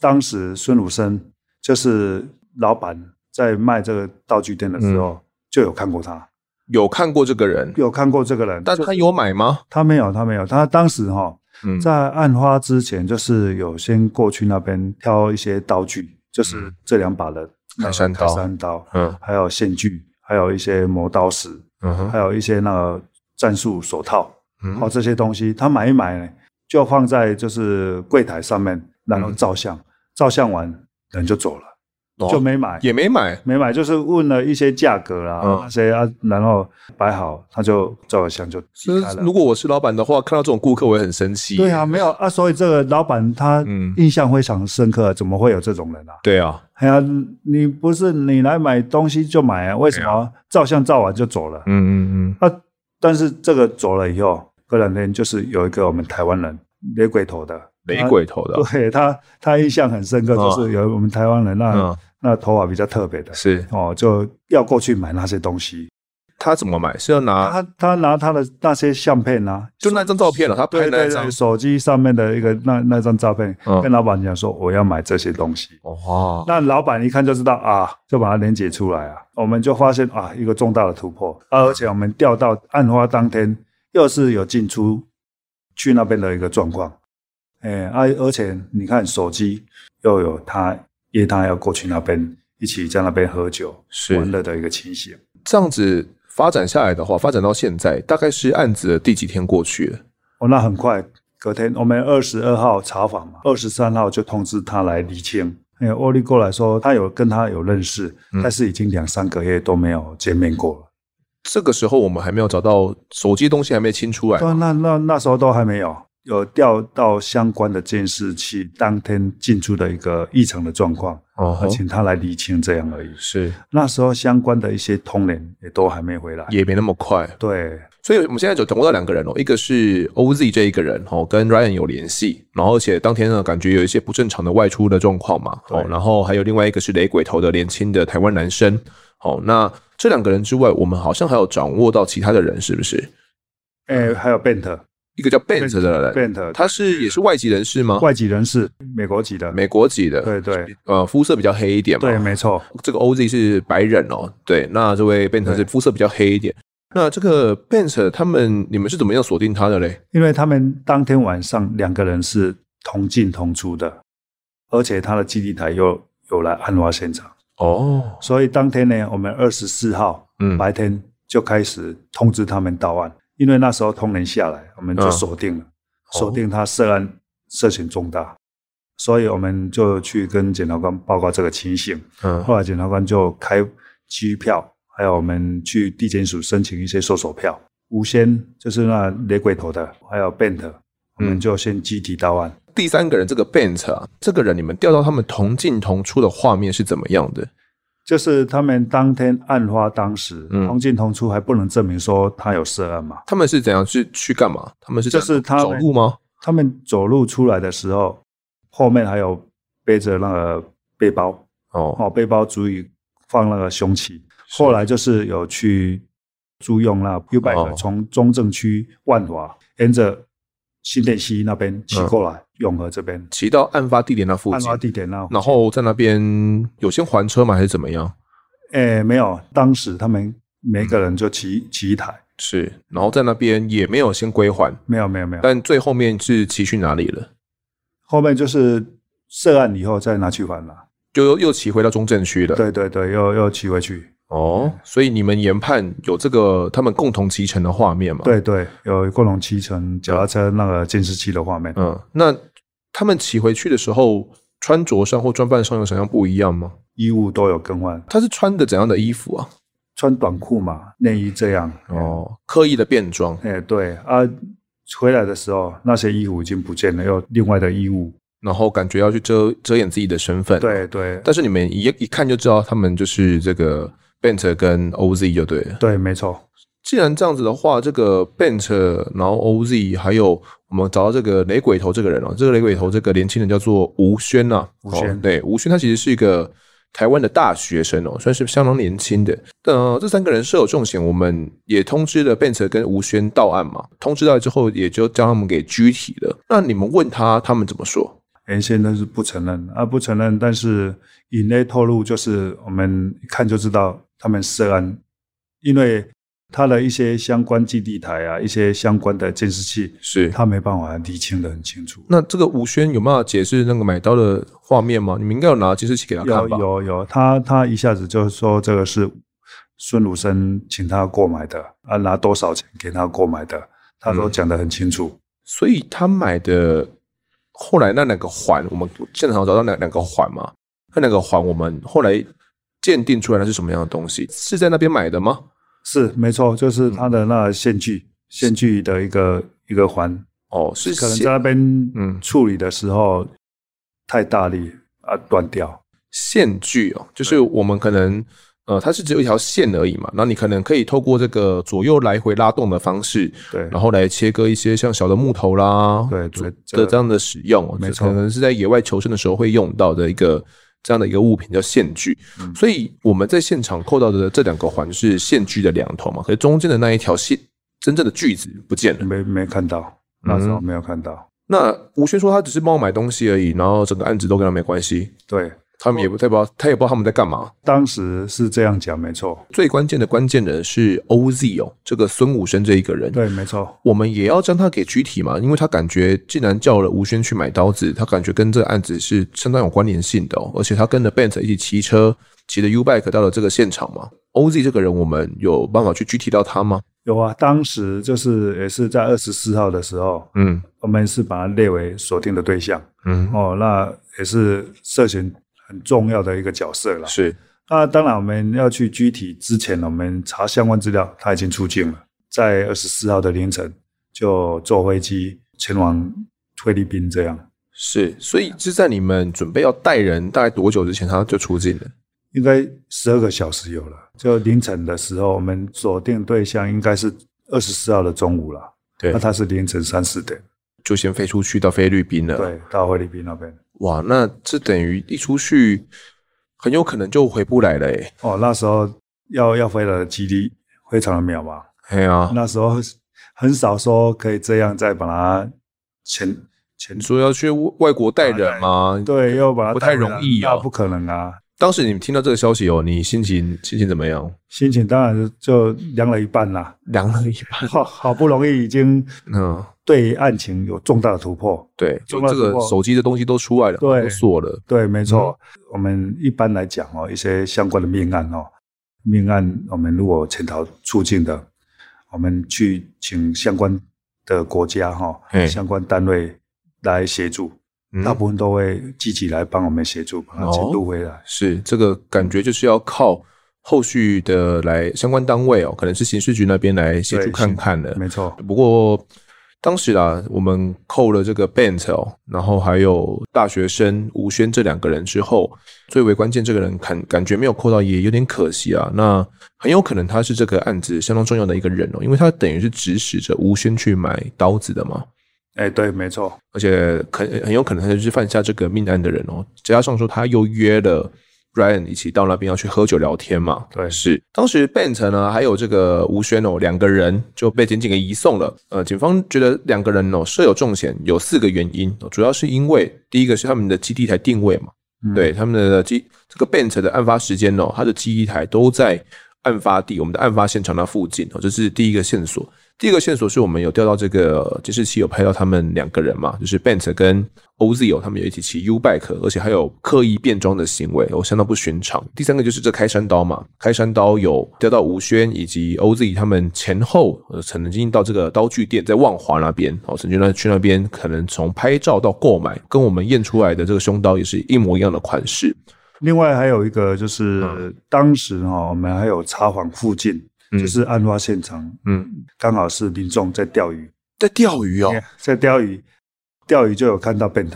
当时孙武生就是老板在卖这个道具店的时候，就有看过他，有看过这个人，有看过这个人。但是他有买吗？他没有，他没有。他当时哈，在案发之前，就是有先过去那边挑一些道具，就是这两把的。开山刀，开山刀，嗯，还有线锯，还有一些磨刀石，嗯哼，还有一些那个战术手套，嗯，好，这些东西他买一买呢，就放在就是柜台上面，然后照相，嗯，照相完人就走了。就没买，也没买，没买，就是问了一些价格啦，嗯、那些啊，然后摆好，他就照了相就离开了。如果我是老板的话，看到这种顾客，我也很生气。对啊，没有啊，所以这个老板他印象非常深刻，嗯、怎么会有这种人啊？对啊，哎呀，你不是你来买东西就买啊？为什么照相照完就走了？嗯嗯嗯。啊，但是这个走了以后，过两天就是有一个我们台湾人雷鬼头的。雷鬼头的，对他，他印象很深刻，就是有我们台湾人那、嗯、那头发比较特别的，是哦，就要过去买那些东西。他怎么买？是要拿他他拿他的那些相片啊，就那张照片了、啊。他拍那张手机上面的一个那那张照片，嗯、跟老板讲说我要买这些东西。哇！那老板一看就知道啊，就把它连接出来啊。我们就发现啊，一个重大的突破。啊、而且我们调到案发当天，又是有进出去那边的一个状况。哎，而、啊、而且你看，手机又有他约他要过去那边一起在那边喝酒、是玩乐的一个情形。这样子发展下来的话，发展到现在，大概是案子的第几天过去了？哦，那很快，隔天我们二十二号查访嘛，二十三号就通知他来厘清。哎，欧力过来说，他有跟他有认识，嗯、但是已经两三个月都没有见面过了。这个时候我们还没有找到手机东西，还没清出来。对，那那那时候都还没有。有调到相关的监视器，当天进出的一个异常的状况，哦，请他来厘清这样而已。是那时候相关的一些通联也都还没回来，也没那么快。对，所以我们现在就掌握到两个人哦，一个是 OZ 这一个人哦，跟 Ryan 有联系，然后而且当天呢，感觉有一些不正常的外出的状况嘛，哦，然后还有另外一个是雷鬼头的年轻的台湾男生，哦，那这两个人之外，我们好像还有掌握到其他的人，是不是？诶，还有 Bent。一个叫 Bent 的人，Bent，他是也是外籍人士吗？外籍人士，美国籍的，美国籍的，对对，呃，肤色比较黑一点嘛。对，没错。这个 OZ 是白人哦，对，那这位 Bent 是肤色比较黑一点。那这个 Bent 他们，你们是怎么样锁定他的嘞？因为他们当天晚上两个人是同进同出的，而且他的基地台又有来案发现场哦，所以当天呢，我们二十四号白天就开始通知他们到案。因为那时候通联下来，我们就锁定了，锁、嗯、定他涉案涉嫌重大，哦、所以我们就去跟检察官报告这个情形。嗯，后来检察官就开机票，还有我们去地检署申请一些搜索票。吴先就是那雷鬼头的，还有 Bent，我们就先集体到案、嗯。第三个人这个 Bent 啊，这个人你们调到他们同进同出的画面是怎么样的？就是他们当天案发当时，嗯，同进同出，还不能证明说他有涉案嘛？他们是怎样去去干嘛？他们是就是他走路吗？他们走路出来的时候，后面还有背着那个背包哦，哦，背包足以放那个凶器。后来就是有去租用那 U-Bike 从中正区万华沿着新店西那边骑过来。嗯永和这边骑到案发地点那附近，案发地点那，然后在那边有先还车吗？还是怎么样？哎、欸，没有，当时他们每个人就骑骑、嗯、一台，是，然后在那边也没有先归还，没有，没有，没有。但最后面是骑去哪里了？后面就是涉案以后再拿去还了，就又又骑回到中正区了。对对对，又又骑回去。哦，所以你们研判有这个他们共同骑乘的画面吗？对对，有共同骑乘脚踏车那个监视器的画面。嗯，那他们骑回去的时候，穿着上或装扮上有什么样不一样吗？衣物都有更换。他是穿的怎样的衣服啊？穿短裤嘛，内衣这样。哦，刻意的变装。哎，对啊，回来的时候那些衣服已经不见了，有另外的衣物，然后感觉要去遮遮掩自己的身份。对对，但是你们一一看就知道他们就是这个。Bent 跟 OZ 就对了，对，没错。既然这样子的话，这个 Bent，然后 OZ，还有我们找到这个雷鬼头这个人哦，这个雷鬼头这个年轻人叫做吴轩呐，吴轩，哦、对，吴轩他其实是一个台湾的大学生哦，算是相当年轻的。呃，这三个人设有重嫌，我们也通知了 Bent 跟吴轩到案嘛，通知到之后也就将他们给拘提了。那你们问他，他们怎么说？原先都是不承认啊，不承认，但是以内透露，就是我们一看就知道。他们涉案，因为他的一些相关基地台啊，一些相关的监视器，是他没办法理清得很清楚。那这个吴轩有办法解释那个买刀的画面吗？你们应该有拿监视器给他看吧？有有有，他他一下子就说这个是孙鲁生请他购买的啊，拿多少钱给他购买的，他都讲得很清楚。嗯。所以他买的后来那两个环，我们现场找到那两个环嘛？那两个环，我们后来鉴定出来的是什么样的东西？是在那边买的吗？是，没错，就是它的那线锯，线锯的一个一个环。哦，是可能在那边嗯处理的时候太大力啊，断掉。线锯哦，就是我们可能呃，它是只有一条线而已嘛，那你可能可以透过这个左右来回拉动的方式，对，然后来切割一些像小的木头啦，对对的这样的使用，没错，可能是在野外求生的时候会用到的一个这样的一个物品叫线锯。嗯，所以我们在现场扣到的这两个环是线锯的两头嘛，可是中间的那一条线真正的锯子不见了，没没看到。那时候没有看到。嗯、那吴轩说他只是帮我买东西而已，然后整个案子都跟他没关系。对，他们也不太不知道，他也不知道他们在干嘛。当时是这样讲，没错。最关键的关键人是 OZ 哦，这个孙武生这一个人。对，没错。我们也要将他给具体嘛，因为他感觉既然叫了吴轩去买刀子，他感觉跟这个案子是相当有关联性的哦。而且他跟着 Bent 一起骑车，骑着 U-Bike 到了这个现场嘛。OZ 这个人，我们有办法去具体到他吗？有啊，当时就是也是在二十四号的时候，嗯，我们是把他列为锁定的对象，嗯，哦，那也是涉嫌很重要的一个角色了。是，那当然我们要去具体之前，我们查相关资料，他已经出境了，在二十四号的凌晨就坐飞机前往菲律宾，这样。是，所以是在你们准备要带人大概多久之前，他就出境了？应该十二个小时有了，就凌晨的时候，我们锁定对象应该是二十四号的中午了。对，那他是凌晨三四点就先飞出去到菲律宾了。对，到菲律宾那边。哇，那这等于一出去，很有可能就回不来了哎。哦，那时候要要飞的几率非常的渺茫。对啊，那时候很少说可以这样再把它前前说要去外国带人吗？对，要把它不太容易啊，不可能啊。当时你们听到这个消息哦，你心情心情怎么样？心情当然就凉了一半啦，凉了一半。好，好不容易已经嗯，对案情有重大的突破，对，就这个手机的东西都出来了，对，都锁了，对，没错。嗯、我们一般来讲哦，一些相关的命案哦，命案我们如果潜逃出境的，我们去请相关的国家哈，相关单位来协助。大部分都会积极来帮我们协助，把它解读回来。哦。是这个感觉，就是要靠后续的来相关单位哦，可能是刑事局那边来协助看看的。没错。不过当时啊，我们扣了这个 Bent 哦，然后还有大学生吴轩这两个人之后，最为关键这个人感感觉没有扣到，也有点可惜啊。那很有可能他是这个案子相当重要的一个人哦，因为他等于是指使着吴轩去买刀子的嘛。哎，对，没错，而且很很有可能他就是犯下这个命案的人哦。加上说他又约了 Ryan 一起到那边要去喝酒聊天嘛。对，是当时 Bent 呢，还有这个吴轩哦，两个人就被检警给移送了。呃，警方觉得两个人哦设有重嫌，有四个原因，主要是因为第一个是他们的基地台定位嘛，嗯、对，他们的基这个 Bent 的案发时间哦，他的基地台都在案发地，我们的案发现场那附近哦，这是第一个线索。第一个线索是我们有调到这个监视器，有拍到他们两个人嘛，就是 Bent 跟 OZ 有，他们有一起骑 U-Bike，而且还有刻意变装的行为，我，相当不寻常。第三个就是这开山刀嘛，开山刀有调到吴轩以及 OZ 他们前后呃曾经到这个刀具店在万华那边哦，曾经呢去那边可能从拍照到购买，跟我们验出来的这个凶刀也是一模一样的款式。另外还有一个就是、嗯、当时哈，我们还有查访附近。就是案发现场，嗯，刚好是民众在钓鱼，在钓鱼哦，在钓鱼，钓鱼就有看到 Bent，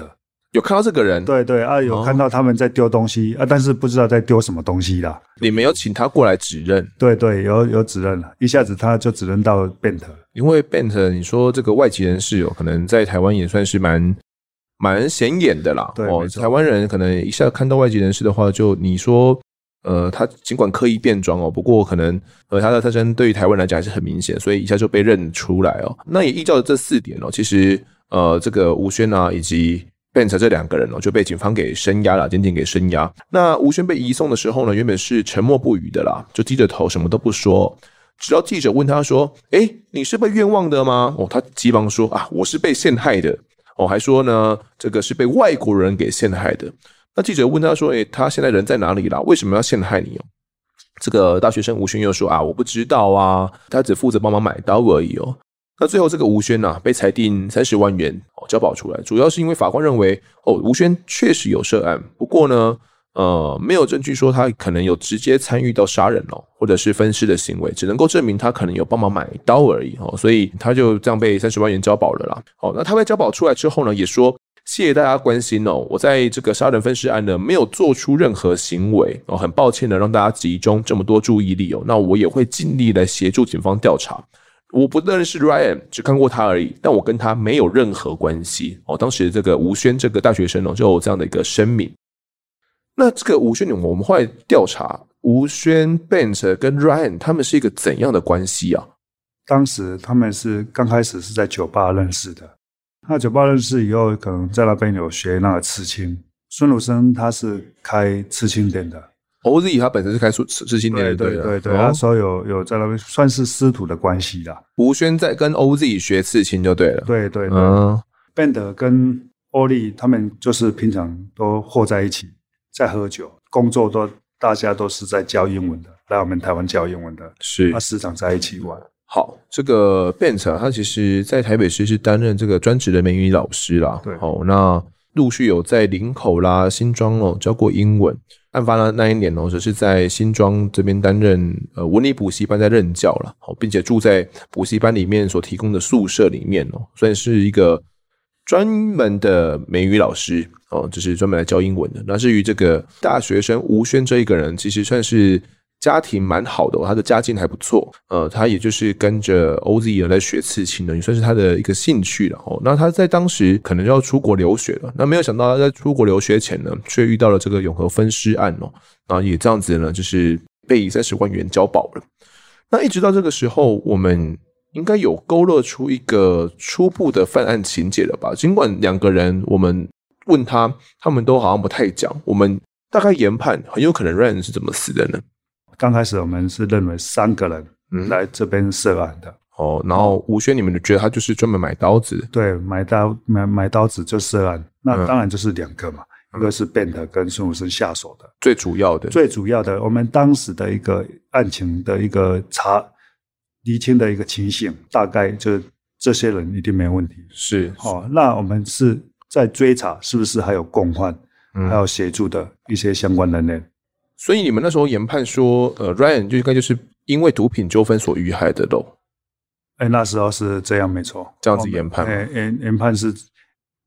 有看到这个人，对对啊，有看到他们在丢东西、哦、啊，但是不知道在丢什么东西啦。你没有请他过来指认？对对，有有指认了，一下子他就指认到 Bent，因为 Bent，你说这个外籍人士有可能在台湾也算是蛮蛮显眼的啦。对哦，台湾人可能一下看到外籍人士的话，就你说。呃，他尽管刻意变装哦，不过可能呃他的特征对于台湾来讲还是很明显，所以一下就被认出来哦。那也依照这四点哦，其实呃这个吴轩啊以及 Ben 这两个人哦就被警方给声押了，仅仅给声押。那吴轩被移送的时候呢，原本是沉默不语的啦，就低着头什么都不说。直到记者问他说：“诶，你是被冤枉的吗？”哦，他急忙说：“啊，我是被陷害的。”哦，还说呢，这个是被外国人给陷害的。那记者问他说：“诶、他现在人在哪里啦？为什么要陷害你哦？”这个大学生吴轩又说：“啊，我不知道啊，他只负责帮忙买刀而已哦。”那最后这个吴轩呐，被裁定三十万元哦交保出来，主要是因为法官认为哦，吴轩确实有涉案，不过呢，呃，没有证据说他可能有直接参与到杀人哦，或者是分尸的行为，只能够证明他可能有帮忙买刀而已哦，所以他就这样被三十万元交保了啦。哦，那他被交保出来之后呢，也说谢谢大家关心哦，我在这个杀人分尸案呢没有做出任何行为哦，很抱歉的让大家集中这么多注意力哦，那我也会尽力来协助警方调查。我不认识 Ryan，只看过他而已，但我跟他没有任何关系哦。当时这个吴轩这个大学生哦，就有这样的一个声明。那这个吴轩，我们后来调查，吴轩、Bent 跟 Ryan 他们是一个怎样的关系啊？当时他们是刚开始是在酒吧认识的，那酒吧认识以后，可能在那边有学那个刺青。孙鲁生他是开刺青店的，OZ 他本身是开刺刺青店的，对对对对，那时候有有在那边算是师徒的关系啦。吴轩在跟 OZ 学刺青就对了，对对对。嗯，Bent 跟欧力他们就是平常都和在一起。在喝酒，工作都大家都是在教英文的，来我们台湾教英文的，是他时常在一起玩。好，这个 Bent 他其实在台北市是担任这个专职的美语老师啦。对，好，那陆续有在林口啦、新庄哦教过英文。案发的那一年哦，则是在新庄这边担任呃文理补习班在任教了，好，并且住在补习班里面所提供的宿舍里面哦，算是一个。专门的美语老师哦，就是专门来教英文的。那至于这个大学生吴轩这一个人，其实算是家庭蛮好的，他的家境还不错。呃，他也就是跟着 OZ 来学刺青的，也算是他的一个兴趣了。哦，那他在当时可能就要出国留学了，那没有想到他在出国留学前呢，却遇到了这个永和分尸案哦，然后也这样子呢，就是被三十万元交保了。那一直到这个时候，我们。应该有勾勒出一个初步的犯案情节了吧？尽管两个人，我们问他，他们都好像不太讲。我们大概研判，很有可能 Ryan 是怎么死的呢？刚开始我们是认为三个人来这边涉案的。嗯、哦，然后吴轩，你们觉得他就是专门买刀子？对，买刀买买刀子就涉案。那当然就是两个嘛，嗯、一个是 Bent 跟孙武生下手的，最主要的，最主要的，我们当时的一个案情的一个查。厘清的一个情形，大概就是这些人一定没问题。是，哦，那我们是在追查，是不是还有共犯，嗯、还有协助的一些相关人员。所以你们那时候研判说，呃，Ryan 就应该就是因为毒品纠纷所遇害的喽。哎、欸，那时候是这样，没错，这样子研判。哎，研研判是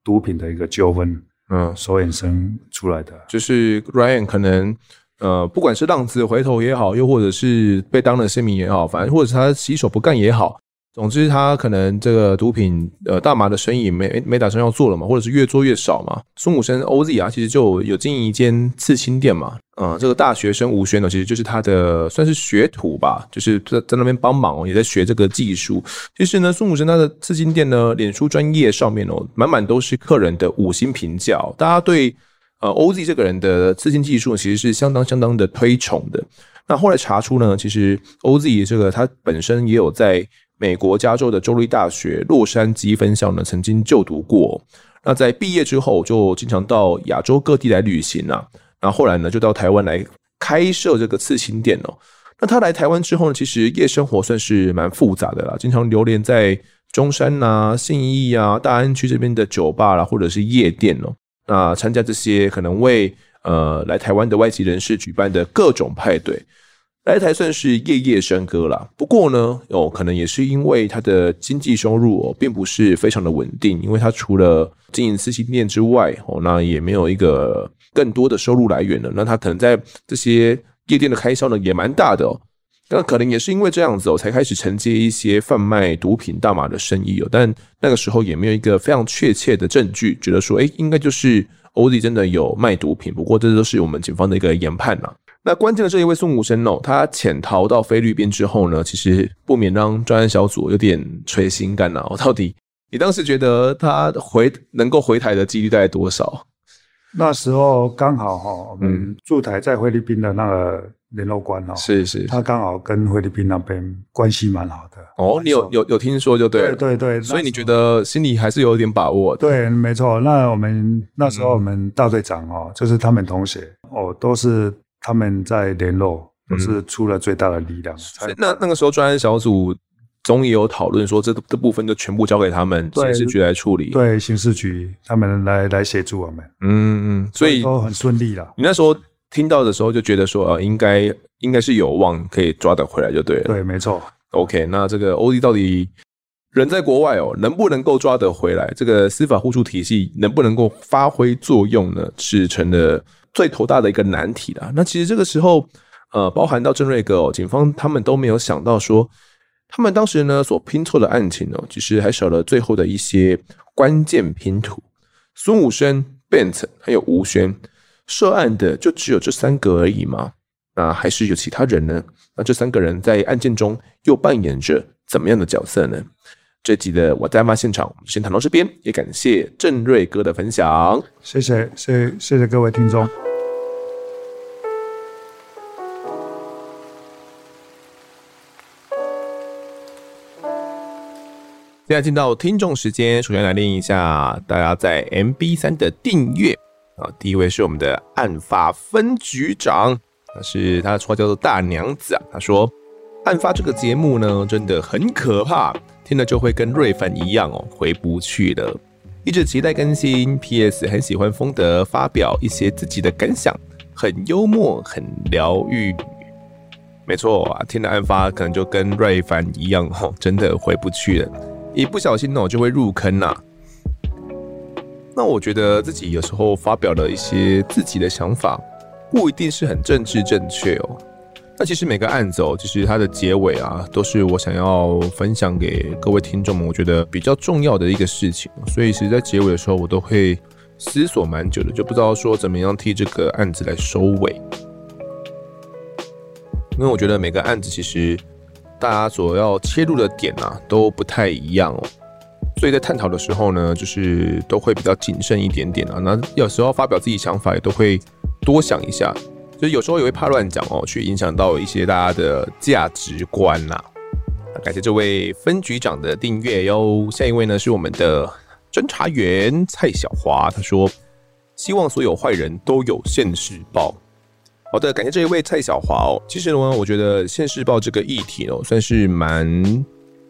毒品的一个纠纷，嗯，所衍生出来的，就是 Ryan 可能。呃，不管是浪子回头也好，又或者是被当了先民也好，反正或者是他洗手不干也好，总之他可能这个毒品呃大麻的生意没没打算要做了嘛，或者是越做越少嘛。孙武生 OZ 啊，其实就有经营一间刺青店嘛。嗯、这个大学生吴轩呢，其实就是他的算是学徒吧，就是在在那边帮忙，也在学这个技术。其实呢，孙武生他的刺青店呢，脸书专业上面哦，满满都是客人的五星评价，大家对。呃，OZ 这个人的刺青技术其实是相当相当的推崇的。那后来查出呢，其实 OZ 这个他本身也有在美国加州的州立大学洛杉矶分校呢曾经就读过。那在毕业之后，就经常到亚洲各地来旅行啊。然后后来呢，就到台湾来开设这个刺青店哦。那他来台湾之后呢，其实夜生活算是蛮复杂的啦，经常流连在中山呐、啊、信义啊、大安区这边的酒吧啦，或者是夜店哦。那参加这些可能为呃来台湾的外籍人士举办的各种派对，来台算是夜夜笙歌啦。不过呢，哦，可能也是因为他的经济收入哦，并不是非常的稳定，因为他除了经营刺青店之外，哦，那也没有一个更多的收入来源了。那他可能在这些夜店的开销呢，也蛮大的哦。那可能也是因为这样子哦，才开始承接一些贩卖毒品大麻的生意哦。但那个时候也没有一个非常确切的证据，觉得说，哎，应该就是 OZ 真的有卖毒品。不过这都是我们警方的一个研判呐。那关键的这一位宋武生哦，他潜逃到菲律宾之后呢，其实不免让专案小组有点垂心肝呐。到底你当时觉得他回能够回台的几率大概多少？那时候刚好哈，我们驻台在菲律宾的那个。联络官哦，是是，他刚好跟菲律宾那边关系蛮好的哦。你有有有听说就对了，对对对，所以你觉得心里还是有点把握的。对，没错。那我们那时候我们大队长哦，就是他们同学哦，都是他们在联络，都是出了最大的力量。那那个时候专案小组总也有讨论说，这这部分就全部交给他们刑事局来处理。对，刑事局他们来来协助我们。嗯嗯，所以都很顺利了。你那时候。听到的时候就觉得说，呃，应该应该是有望可以抓得回来就对了。对，没错。OK，那这个欧弟到底人在国外哦，能不能够抓得回来？这个司法互助体系能不能够发挥作用呢？是成了最头大的一个难题啦。那其实这个时候，呃，包含到郑瑞哥哦，警方他们都没有想到说，他们当时呢所拼凑的案情哦，其实还少了最后的一些关键拼图。孙武生、Bent 还有吴轩。涉案的就只有这三个而已吗？那还是有其他人呢？那这三个人在案件中又扮演着怎么样的角色呢？这集的我在案发现场，我们先谈到这边，也感谢郑瑞哥的分享，谢谢，谢谢谢各位听众。现在进到听众时间，首先来念一下大家在 MB 三的订阅啊。第一位是我们的案发分局长，他是他的绰号叫做大娘子啊。他说，案发这个节目呢，真的很可怕，听了就会跟瑞凡一样哦，回不去了。一直期待更新。P.S. 很喜欢风德发表一些自己的感想，很幽默，很疗愈。没错啊，听了案发可能就跟瑞凡一样哦，真的回不去了，一不小心哦就会入坑呐、啊。那我觉得自己有时候发表了一些自己的想法，不一定是很政治正确哦。那其实每个案子哦，其实它的结尾啊，都是我想要分享给各位听众们，我觉得比较重要的一个事情。所以其实，在结尾的时候，我都会思索蛮久的，就不知道说怎么样替这个案子来收尾。因为我觉得每个案子其实大家所要切入的点啊，都不太一样哦。所以在探讨的时候呢，就是都会比较谨慎一点点啊。那有时候发表自己想法也都会多想一下，就是有时候也会怕乱讲哦，去影响到一些大家的价值观呐。感谢这位分局长的订阅哟。下一位呢是我们的侦查员蔡小华，他说希望所有坏人都有现世报。好的，感谢这一位蔡小华哦。其实呢，我觉得现世报这个议题哦，算是蛮。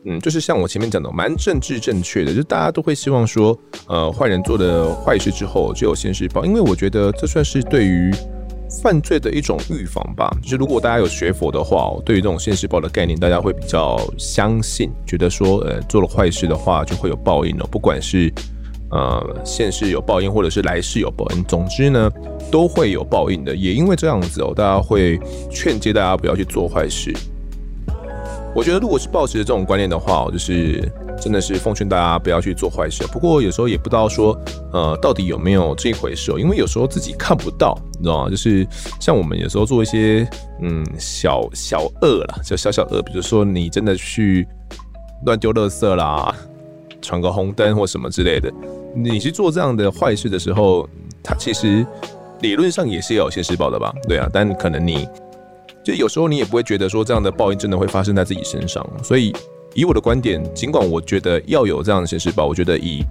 嗯，就是像我前面讲的，蛮政治正确的，就大家都会希望说，呃，坏人做了坏事之后就有现世报，因为我觉得这算是对于犯罪的一种预防吧。就是如果大家有学佛的话，对于这种现世报的概念，大家会比较相信，觉得说，呃，做了坏事的话就会有报应哦，不管是呃现世有报应，或者是来世有报应，总之呢，都会有报应的。也因为这样子哦，大家会劝诫大家不要去做坏事。我觉得，如果是抱持这种观念的话，就是真的是奉劝大家不要去做坏事。不过有时候也不知道说，呃，到底有没有这一回事哦？因为有时候自己看不到，你知道吗？就是像我们有时候做一些嗯小小恶啦，就小小恶，比如说你真的去乱丢垃圾啦，闯个红灯或什么之类的，你去做这样的坏事的时候，它其实理论上也是有现世报的吧？对啊，但可能你。就有时候你也不会觉得说这样的报应真的会发生在自己身上，所以以我的观点，尽管我觉得要有这样的现世报，我觉得以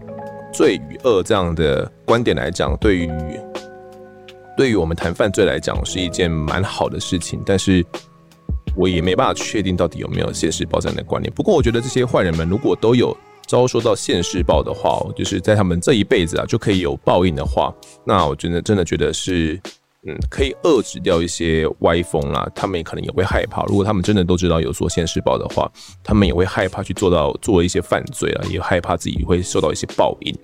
罪与恶这样的观点来讲，对于对于我们谈犯罪来讲是一件蛮好的事情，但是我也没办法确定到底有没有现世报这样的观念。不过我觉得这些坏人们如果都有遭受到现世报的话，就是在他们这一辈子啊就可以有报应的话，那我真的真的觉得是。嗯，可以遏制掉一些歪风啦。他们也可能也会害怕，如果他们真的都知道有做现世报的话，他们也会害怕去做到做一些犯罪啊，也害怕自己会受到一些报应。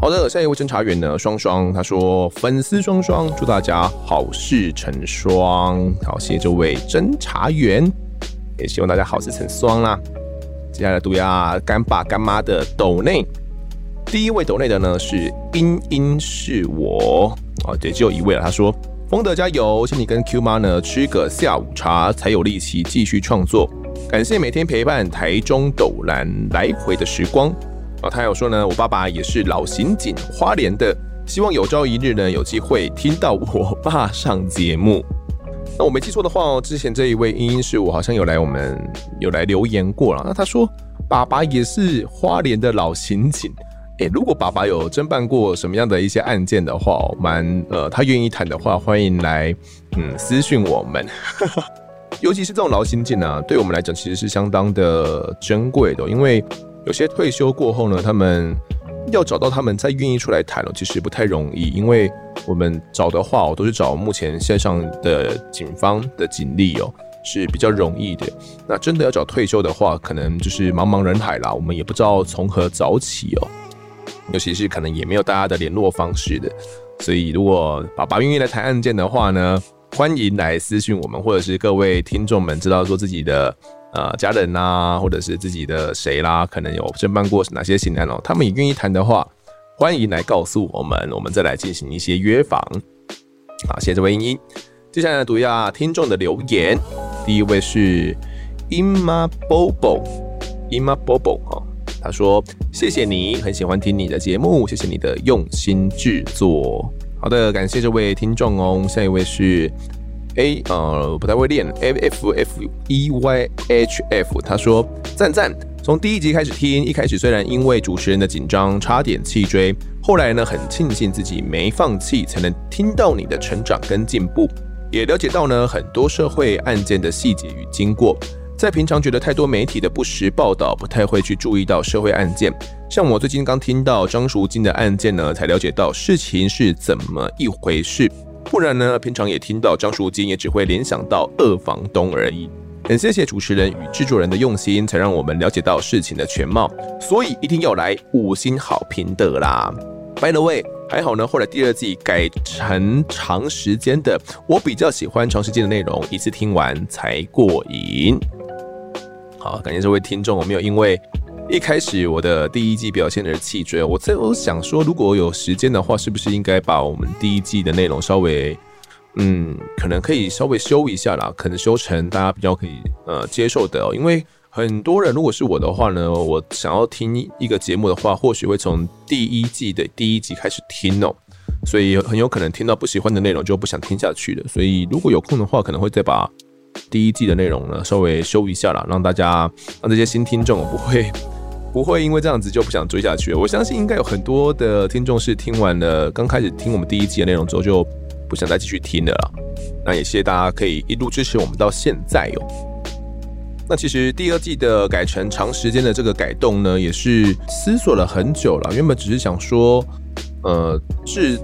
好的，下一位侦查员呢，双双他说粉丝双双，祝大家好事成双。好，谢谢这位侦查员，也希望大家好事成双啦。接下来读下干爸干妈的抖内，第一位抖内的呢是英英是我。啊，对，只有一位了。他说：“丰德加油，请你跟 Q 妈呢吃个下午茶，才有力气继续创作。感谢每天陪伴台中斗南来回的时光。”啊，他有说呢，我爸爸也是老刑警，花莲的，希望有朝一日呢有机会听到我爸上节目。那我没记错的话哦，之前这一位英英是我好像有来我们有来留言过了。那他说爸爸也是花莲的老刑警。诶、如果爸爸有侦办过什么样的一些案件的话，蛮呃，他愿意谈的话，欢迎来嗯私讯我们。尤其是这种劳心警啊，对我们来讲其实是相当的珍贵的，因为有些退休过后呢，他们要找到他们再愿意出来谈了，其实不太容易，因为我们找的话，我都是找目前线上的警方的警力哦，是比较容易的。那真的要找退休的话，可能就是茫茫人海啦，我们也不知道从何找起哦。尤其是可能也没有大家的联络方式的，所以如果爸爸愿意来谈案件的话呢，欢迎来私讯我们，或者是各位听众们知道说自己的。呃，家人呐、或者是自己的谁啦，可能有侦办过哪些刑案哦，他们也愿意谈的话，欢迎来告诉我们，我们再来进行一些约访。好，谢谢这位英英。接下来读一下听众的留言，第一位是 Ima Bobo，Ima Bobo 哈，他说谢谢你，很喜欢听你的节目，谢谢你的用心制作。好的，感谢这位听众哦。下一位是。A 呃不太会念，F F F E Y H F，他说赞赞，从第一集开始听，一开始虽然因为主持人的紧张差点气追，后来呢很庆幸自己没放弃，才能听到你的成长跟进步，也了解到呢很多社会案件的细节与经过，在平常觉得太多媒体的不实报道，不太会去注意到社会案件，像我最近刚听到张淑金的案件呢，才了解到事情是怎么一回事。不然呢，平常也听到张淑金，也只会联想到二房东而已。很谢谢主持人与制作人的用心，才让我们了解到事情的全貌，所以一定要来五星好评的啦。By the way，还好呢，后来第二季改成长时间的，我比较喜欢长时间的内容，一次听完才过瘾。好，感谢这位听众，我没有因为。一开始我的第一季表现的是弃追，我在我想说，如果有时间的话，是不是应该把我们第一季的内容稍微，嗯，可能可以稍微修一下啦，可能修成大家比较可以呃接受的哦。因为很多人如果是我的话呢，我想要听一个节目的话，或许会从第一季的第一集开始听哦，所以很有可能听到不喜欢的内容就不想听下去了。所以如果有空的话，可能会再把第一季的内容呢稍微修一下啦，让大家让这些新听众不会。不会因为这样子就不想追下去。我相信应该有很多的听众是听完了刚开始听我们第一季的内容之后就不想再继续听的了。那也谢谢大家可以一路支持我们到现在哟。那其实第二季的改成长时间的这个改动呢，也是思索了很久了。原本只是想说，呃，是。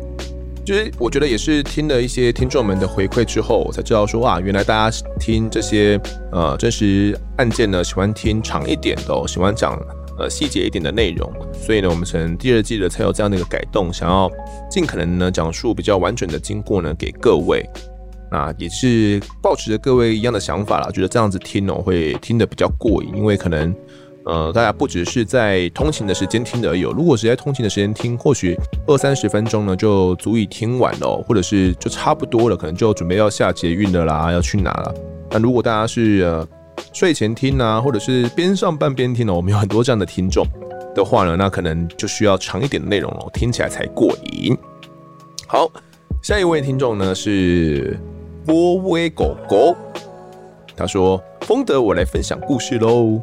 就是我觉得也是听了一些听众们的回馈之后，我才知道说哇，原来大家听这些呃真实案件呢，喜欢听长一点的，喜欢讲呃细节一点的内容。所以呢，我们从第二季的才有这样的一个改动，想要尽可能呢讲述比较完整的经过呢给各位。那也是抱持着各位一样的想法啦，觉得这样子听哦会听得比较过瘾，因为可能。呃，大家不只是在通勤的时间听的而已。如果是在通勤的时间听，或许二三十分钟呢就足以听完了，或者是就差不多了，可能就准备要下捷运的啦，要去哪了。但如果大家是呃睡前听啊，或者是边上班边听呢，我们有很多这样的听众的话呢，那可能就需要长一点的内容了，听起来才过瘾。好，下一位听众呢是波威狗狗，他说：“丰德，我来分享故事喽。”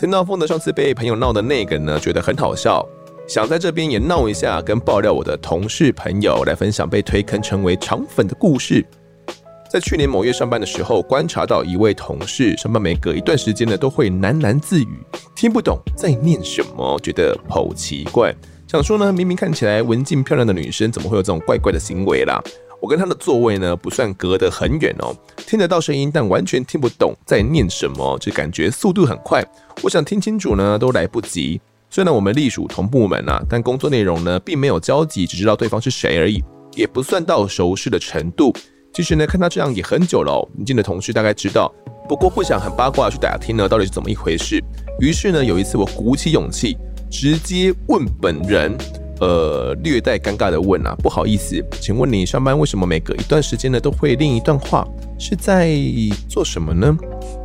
听到丰德上次被朋友闹的那个呢，觉得很好笑，想在这边也闹一下，跟爆料我的同事朋友来分享被推坑成为肠粉的故事。在去年某月上班的时候，观察到一位同事上班每隔一段时间呢，都会喃喃自语，听不懂在念什么，觉得好奇怪。想说呢，明明看起来文静漂亮的女生，怎么会有这种怪怪的行为啦？我跟他的座位呢，不算隔得很远哦，听得到声音，但完全听不懂在念什么，就感觉速度很快。我想听清楚呢，都来不及。虽然我们隶属同部门啊，但工作内容呢，并没有交集，只知道对方是谁而已，也不算到熟识的程度。其实呢，看他这样也很久了哦，邻近的同事大概知道，不过不想很八卦去打听呢，到底是怎么一回事。于是呢，有一次我鼓起勇气，直接问本人。呃，略带尴尬的问啊，不好意思，请问你上班为什么每隔一段时间呢都会另一段话？是在做什么呢？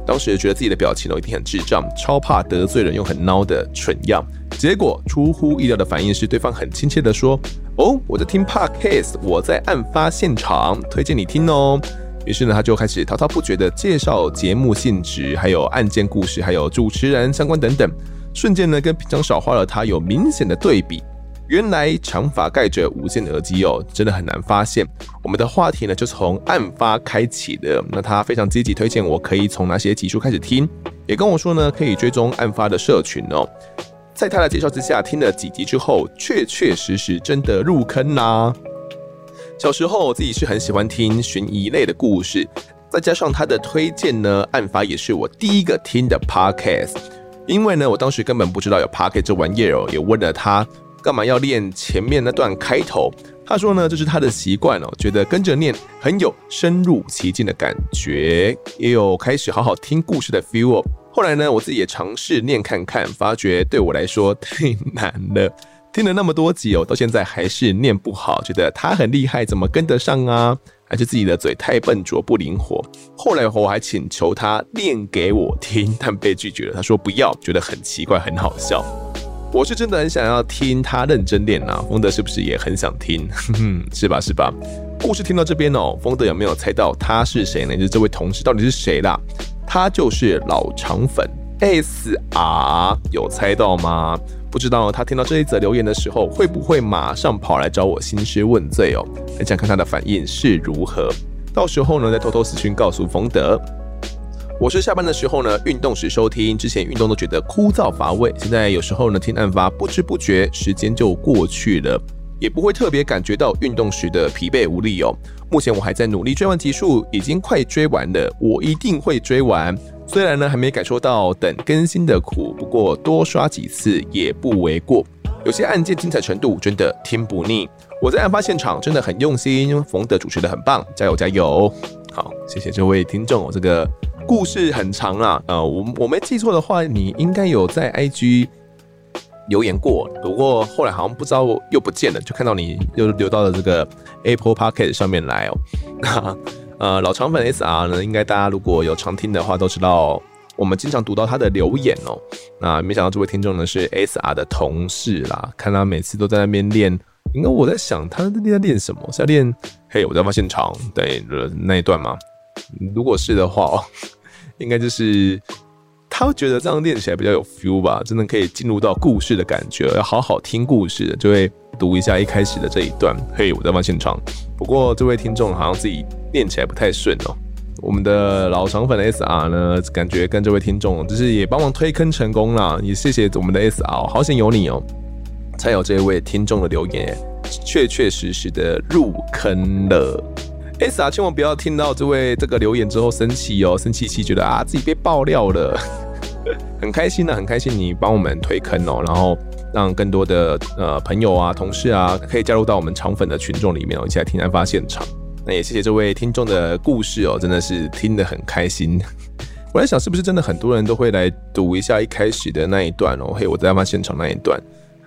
当时觉得自己的表情都一定很智障，超怕得罪人又很孬的蠢样。结果出乎意料的反应是，对方很亲切的说：“哦，我在听 Podcast，我在案发现场，推荐你听哦。”于是呢，他就开始滔滔不绝的介绍节目性质，还有案件故事，还有主持人相关等等，瞬间呢，跟平常少话的他有明显的对比。原来长发盖着无线耳机哦，真的很难发现。我们的话题呢，就从案发开启的。那他非常积极推荐我可以从哪些集数开始听，也跟我说呢，可以追踪案发的社群哦。在他的介绍之下，听了几集之后，确确实实真的入坑啦、小时候我自己是很喜欢听悬疑类的故事，再加上他的推荐呢，案发也是我第一个听的 podcast。因为呢，我当时根本不知道有 podcast 这玩意儿哦，也问了他干嘛要练前面那段开头。他说呢，这是他的习惯哦，觉得跟着念很有深入其境的感觉，也有开始好好听故事的 feel。后来呢，我自己也尝试念看看，发觉对我来说太难了。听了那么多集哦，到现在还是念不好，觉得他很厉害，怎么跟得上啊？还是自己的嘴太笨拙不灵活？后来我还请求他念给我听，但被拒绝了。他说不要，觉得很奇怪，很好笑。我是真的很想要听他认真念啊。丰德是不是也很想听？哼哼，是吧？是吧？故事听到这边哦，丰德有没有猜到他是谁呢？就是这位同事到底是谁啦？他就是老肠粉 SR，有猜到吗？不知道他听到这一则留言的时候，会不会马上跑来找我兴师问罪哦？很想看他的反应是如何。到时候呢，再偷偷私讯告诉冯德。我是下班的时候呢，运动时收听，之前运动都觉得枯燥乏味，现在有时候呢，听案发，不知不觉时间就过去了，也不会特别感觉到运动时的疲惫无力哦。目前我还在努力追完集数，已经快追完了，我一定会追完。虽然呢还没感受到等更新的苦，不过多刷几次也不为过。有些案件精彩程度真的听不腻。我在案发现场真的很用心，冯德主持的很棒，加油加油！好，谢谢这位听众。这个故事很长啊，呃，我我没记错的话，你应该有在 IG 留言过，不过后来好像不知道又不见了，就看到你又留到了这个 Apple Podcast 上面来哦。呃，老肠粉 SR 呢，应该大家如果有常听的话，都知道我们经常读到他的留言哦。那没想到这位听众呢是 SR 的同事啦，看他每次都在那边练，应该我在想他在练什么？是要练嘿，我在发现场对的那一段吗？如果是的话哦，应该就是他会觉得这样练起来比较有 feel 吧，真的可以进入到故事的感觉，要好好听故事，就会读一下一开始的这一段。嘿，我在案发现场。不过这位听众好像自己。念起来不太顺哦。我们的老肠粉 SR 呢，感觉跟这位听众就是也帮忙推坑成功了，也谢谢我们的 SR，好险有你哦，才有这位听众的留言，确确实实的入坑了。SR 千万不要听到这位这个留言之后生气哦，生气气觉得啊自己被爆料了，很开心的，很开心你帮我们推坑哦，然后让更多的呃朋友啊、同事啊可以加入到我们肠粉的群众里面哦，一起来听案发现场。那也谢谢这位听众的故事哦，真的是听得很开心。我在想，是不是真的很多人都会来读一下一开始的那一段哦？嘿，我在案发现场那一段，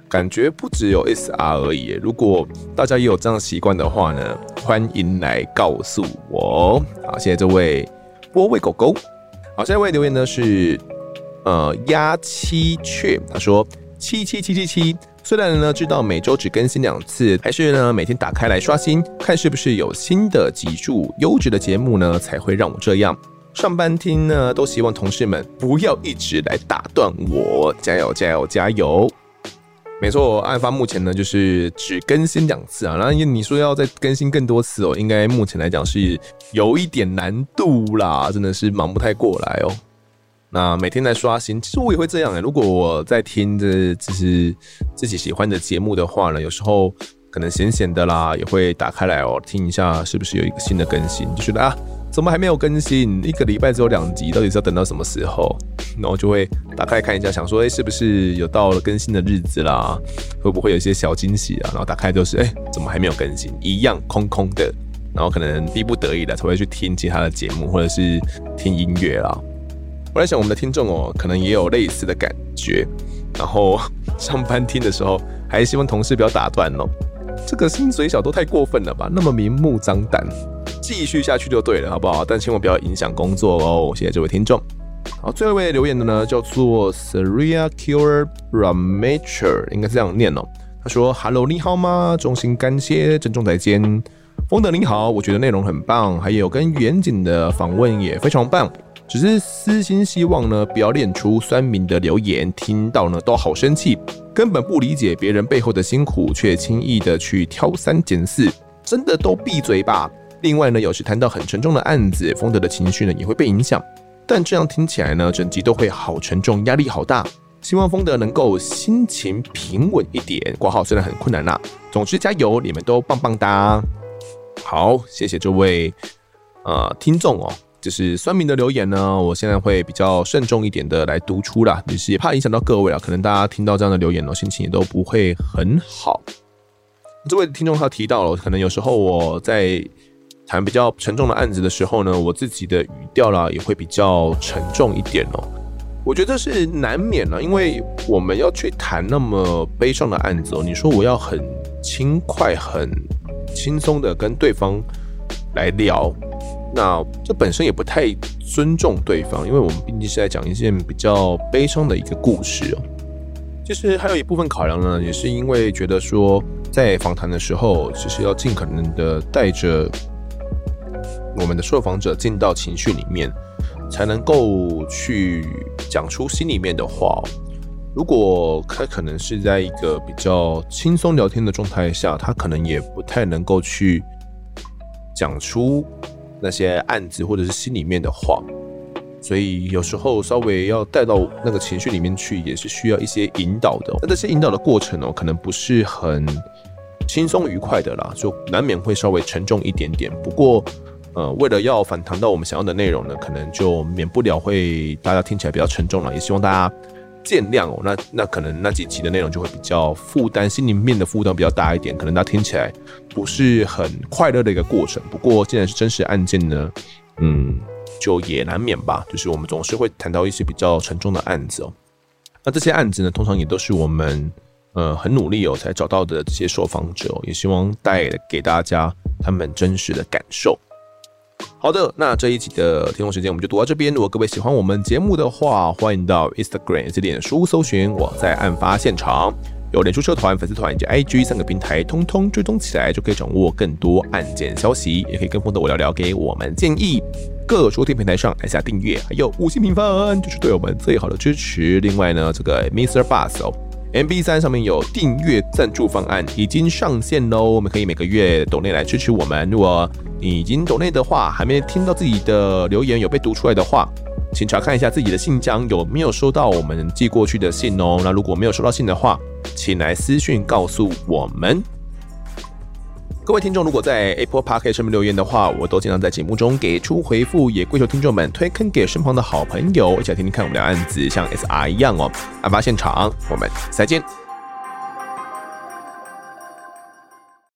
感觉不只有 SR 而已。如果大家也有这样习惯的话呢，欢迎来告诉我。好，谢谢这位波味狗狗。好，下一位留言呢是呃鸭七雀，他说七七七七七。虽然呢知道每周只更新两次，还是呢每天打开来刷新，看是不是有新的集数优质的节目呢，才会让我这样上班听呢。都希望同事们不要一直来打断我，加油加油加油！没错，案发目前呢就是只更新两次啊，然后你说要再更新更多次哦，应该目前来讲是有一点难度啦，真的是忙不太过来哦。那每天在刷新，其实我也会这样诶、如果我在听着就是自己喜欢的节目的话呢，有时候可能闲闲的啦，也会打开来哦听一下，是不是有一个新的更新？就觉得啊，怎么还没有更新？一个礼拜只有两集，到底是要等到什么时候？然后就会打开看一下，想说，哎、是不是有到了更新的日子啦？会不会有一些小惊喜啊？然后打开就是，哎、怎么还没有更新？一样空空的。然后可能逼不得已的才会去听其他的节目，或者是听音乐啦。我在想，我们的听众哦，可能也有类似的感觉。然后上班听的时候，还是希望同事不要打断哦。这个薪水小都太过分了吧？那么明目张胆，继续下去就对了，好不好？但千万不要影响工作哦。谢谢这位听众。好，最后一位留言的呢，叫做 Seria Cure Ramature，应该是这样念哦。他说：“Hello，你好吗？衷心感谢，郑重再见。风德你好，我觉得内容很棒，还有跟远景的访问也非常棒。”只是私心希望呢，不要练出酸民的留言，听到呢都好生气，根本不理解别人背后的辛苦，却轻易的去挑三拣四，真的都闭嘴吧。另外呢，有时谈到很沉重的案子，丰德的情绪呢也会被影响，但这样听起来呢，整集都会好沉重，压力好大。希望丰德能够心情平稳一点。挂号虽然很困难啦、啊，总之加油，你们都棒棒哒。好，谢谢这位呃听众哦，就是酸民的留言呢，我现在会比较慎重一点的来读出啦，就是也怕影响到各位啊，可能大家听到这样的留言哦，心情也都不会很好。这位听众他提到了，可能有时候我在谈比较沉重的案子的时候呢，我自己的语调啦也会比较沉重一点哦。我觉得是难免了，因为我们要去谈那么悲伤的案子哦。你说我要很轻快、很轻松的跟对方来聊，那这本身也不太尊重对方，因为我们毕竟是在讲一件比较悲伤的一个故事哦。其实还有一部分考量呢，也是因为觉得说，在访谈的时候，其实要尽可能的带着我们的受访者进到情绪里面。才能够去讲出心里面的话。如果他可能是在一个比较轻松聊天的状态下，他可能也不太能够去讲出那些案子或者是心里面的话。所以有时候稍微要带到那个情绪里面去，也是需要一些引导的。那这些引导的过程哦，可能不是很轻松愉快的啦，就难免会稍微沉重一点点。不过。呃，为了要反弹到我们想要的内容呢，可能就免不了会大家听起来比较沉重了，也希望大家见谅哦。那那可能那几集的内容就会比较负担，心里面的负担比较大一点，可能大家听起来不是很快乐的一个过程。不过既然是真实案件呢，嗯，就也难免吧。就是我们总是会谈到一些比较沉重的案子哦。那这些案子呢，通常也都是我们呃很努力哦才找到的这些受访者，也希望带给大家他们真实的感受。好的，那这一集的听众时间我们就读到这边。如果各位喜欢我们节目的话，欢迎到 Instagram 以及脸书搜寻我在案发现场，有脸书社团、粉丝团以及 IG 三个平台，通通追踪起来就可以掌握更多案件消息，也可以跟风的我聊聊，给我们建议。各收听平台上按下订阅，还有五星评分，就是对我们最好的支持。另外呢，这个 Mr. Bus 哦。MB 三上面有订阅赞助方案已经上线喽，我们可以每个月抖内来支持我们。如果你已经抖内的话，还没听到自己的留言有被读出来的话，请查看一下自己的信箱有没有收到我们寄过去的信哦。那如果没有收到信的话，请来私讯告诉我们。各位听众，如果在 Apple Podcast 上面留言的话，我都经常在节目中给出回复，也跪求听众们推坑给身旁的好朋友，一起来听听看我们的案子，像 SR 一样哦。案发现场，我们再见。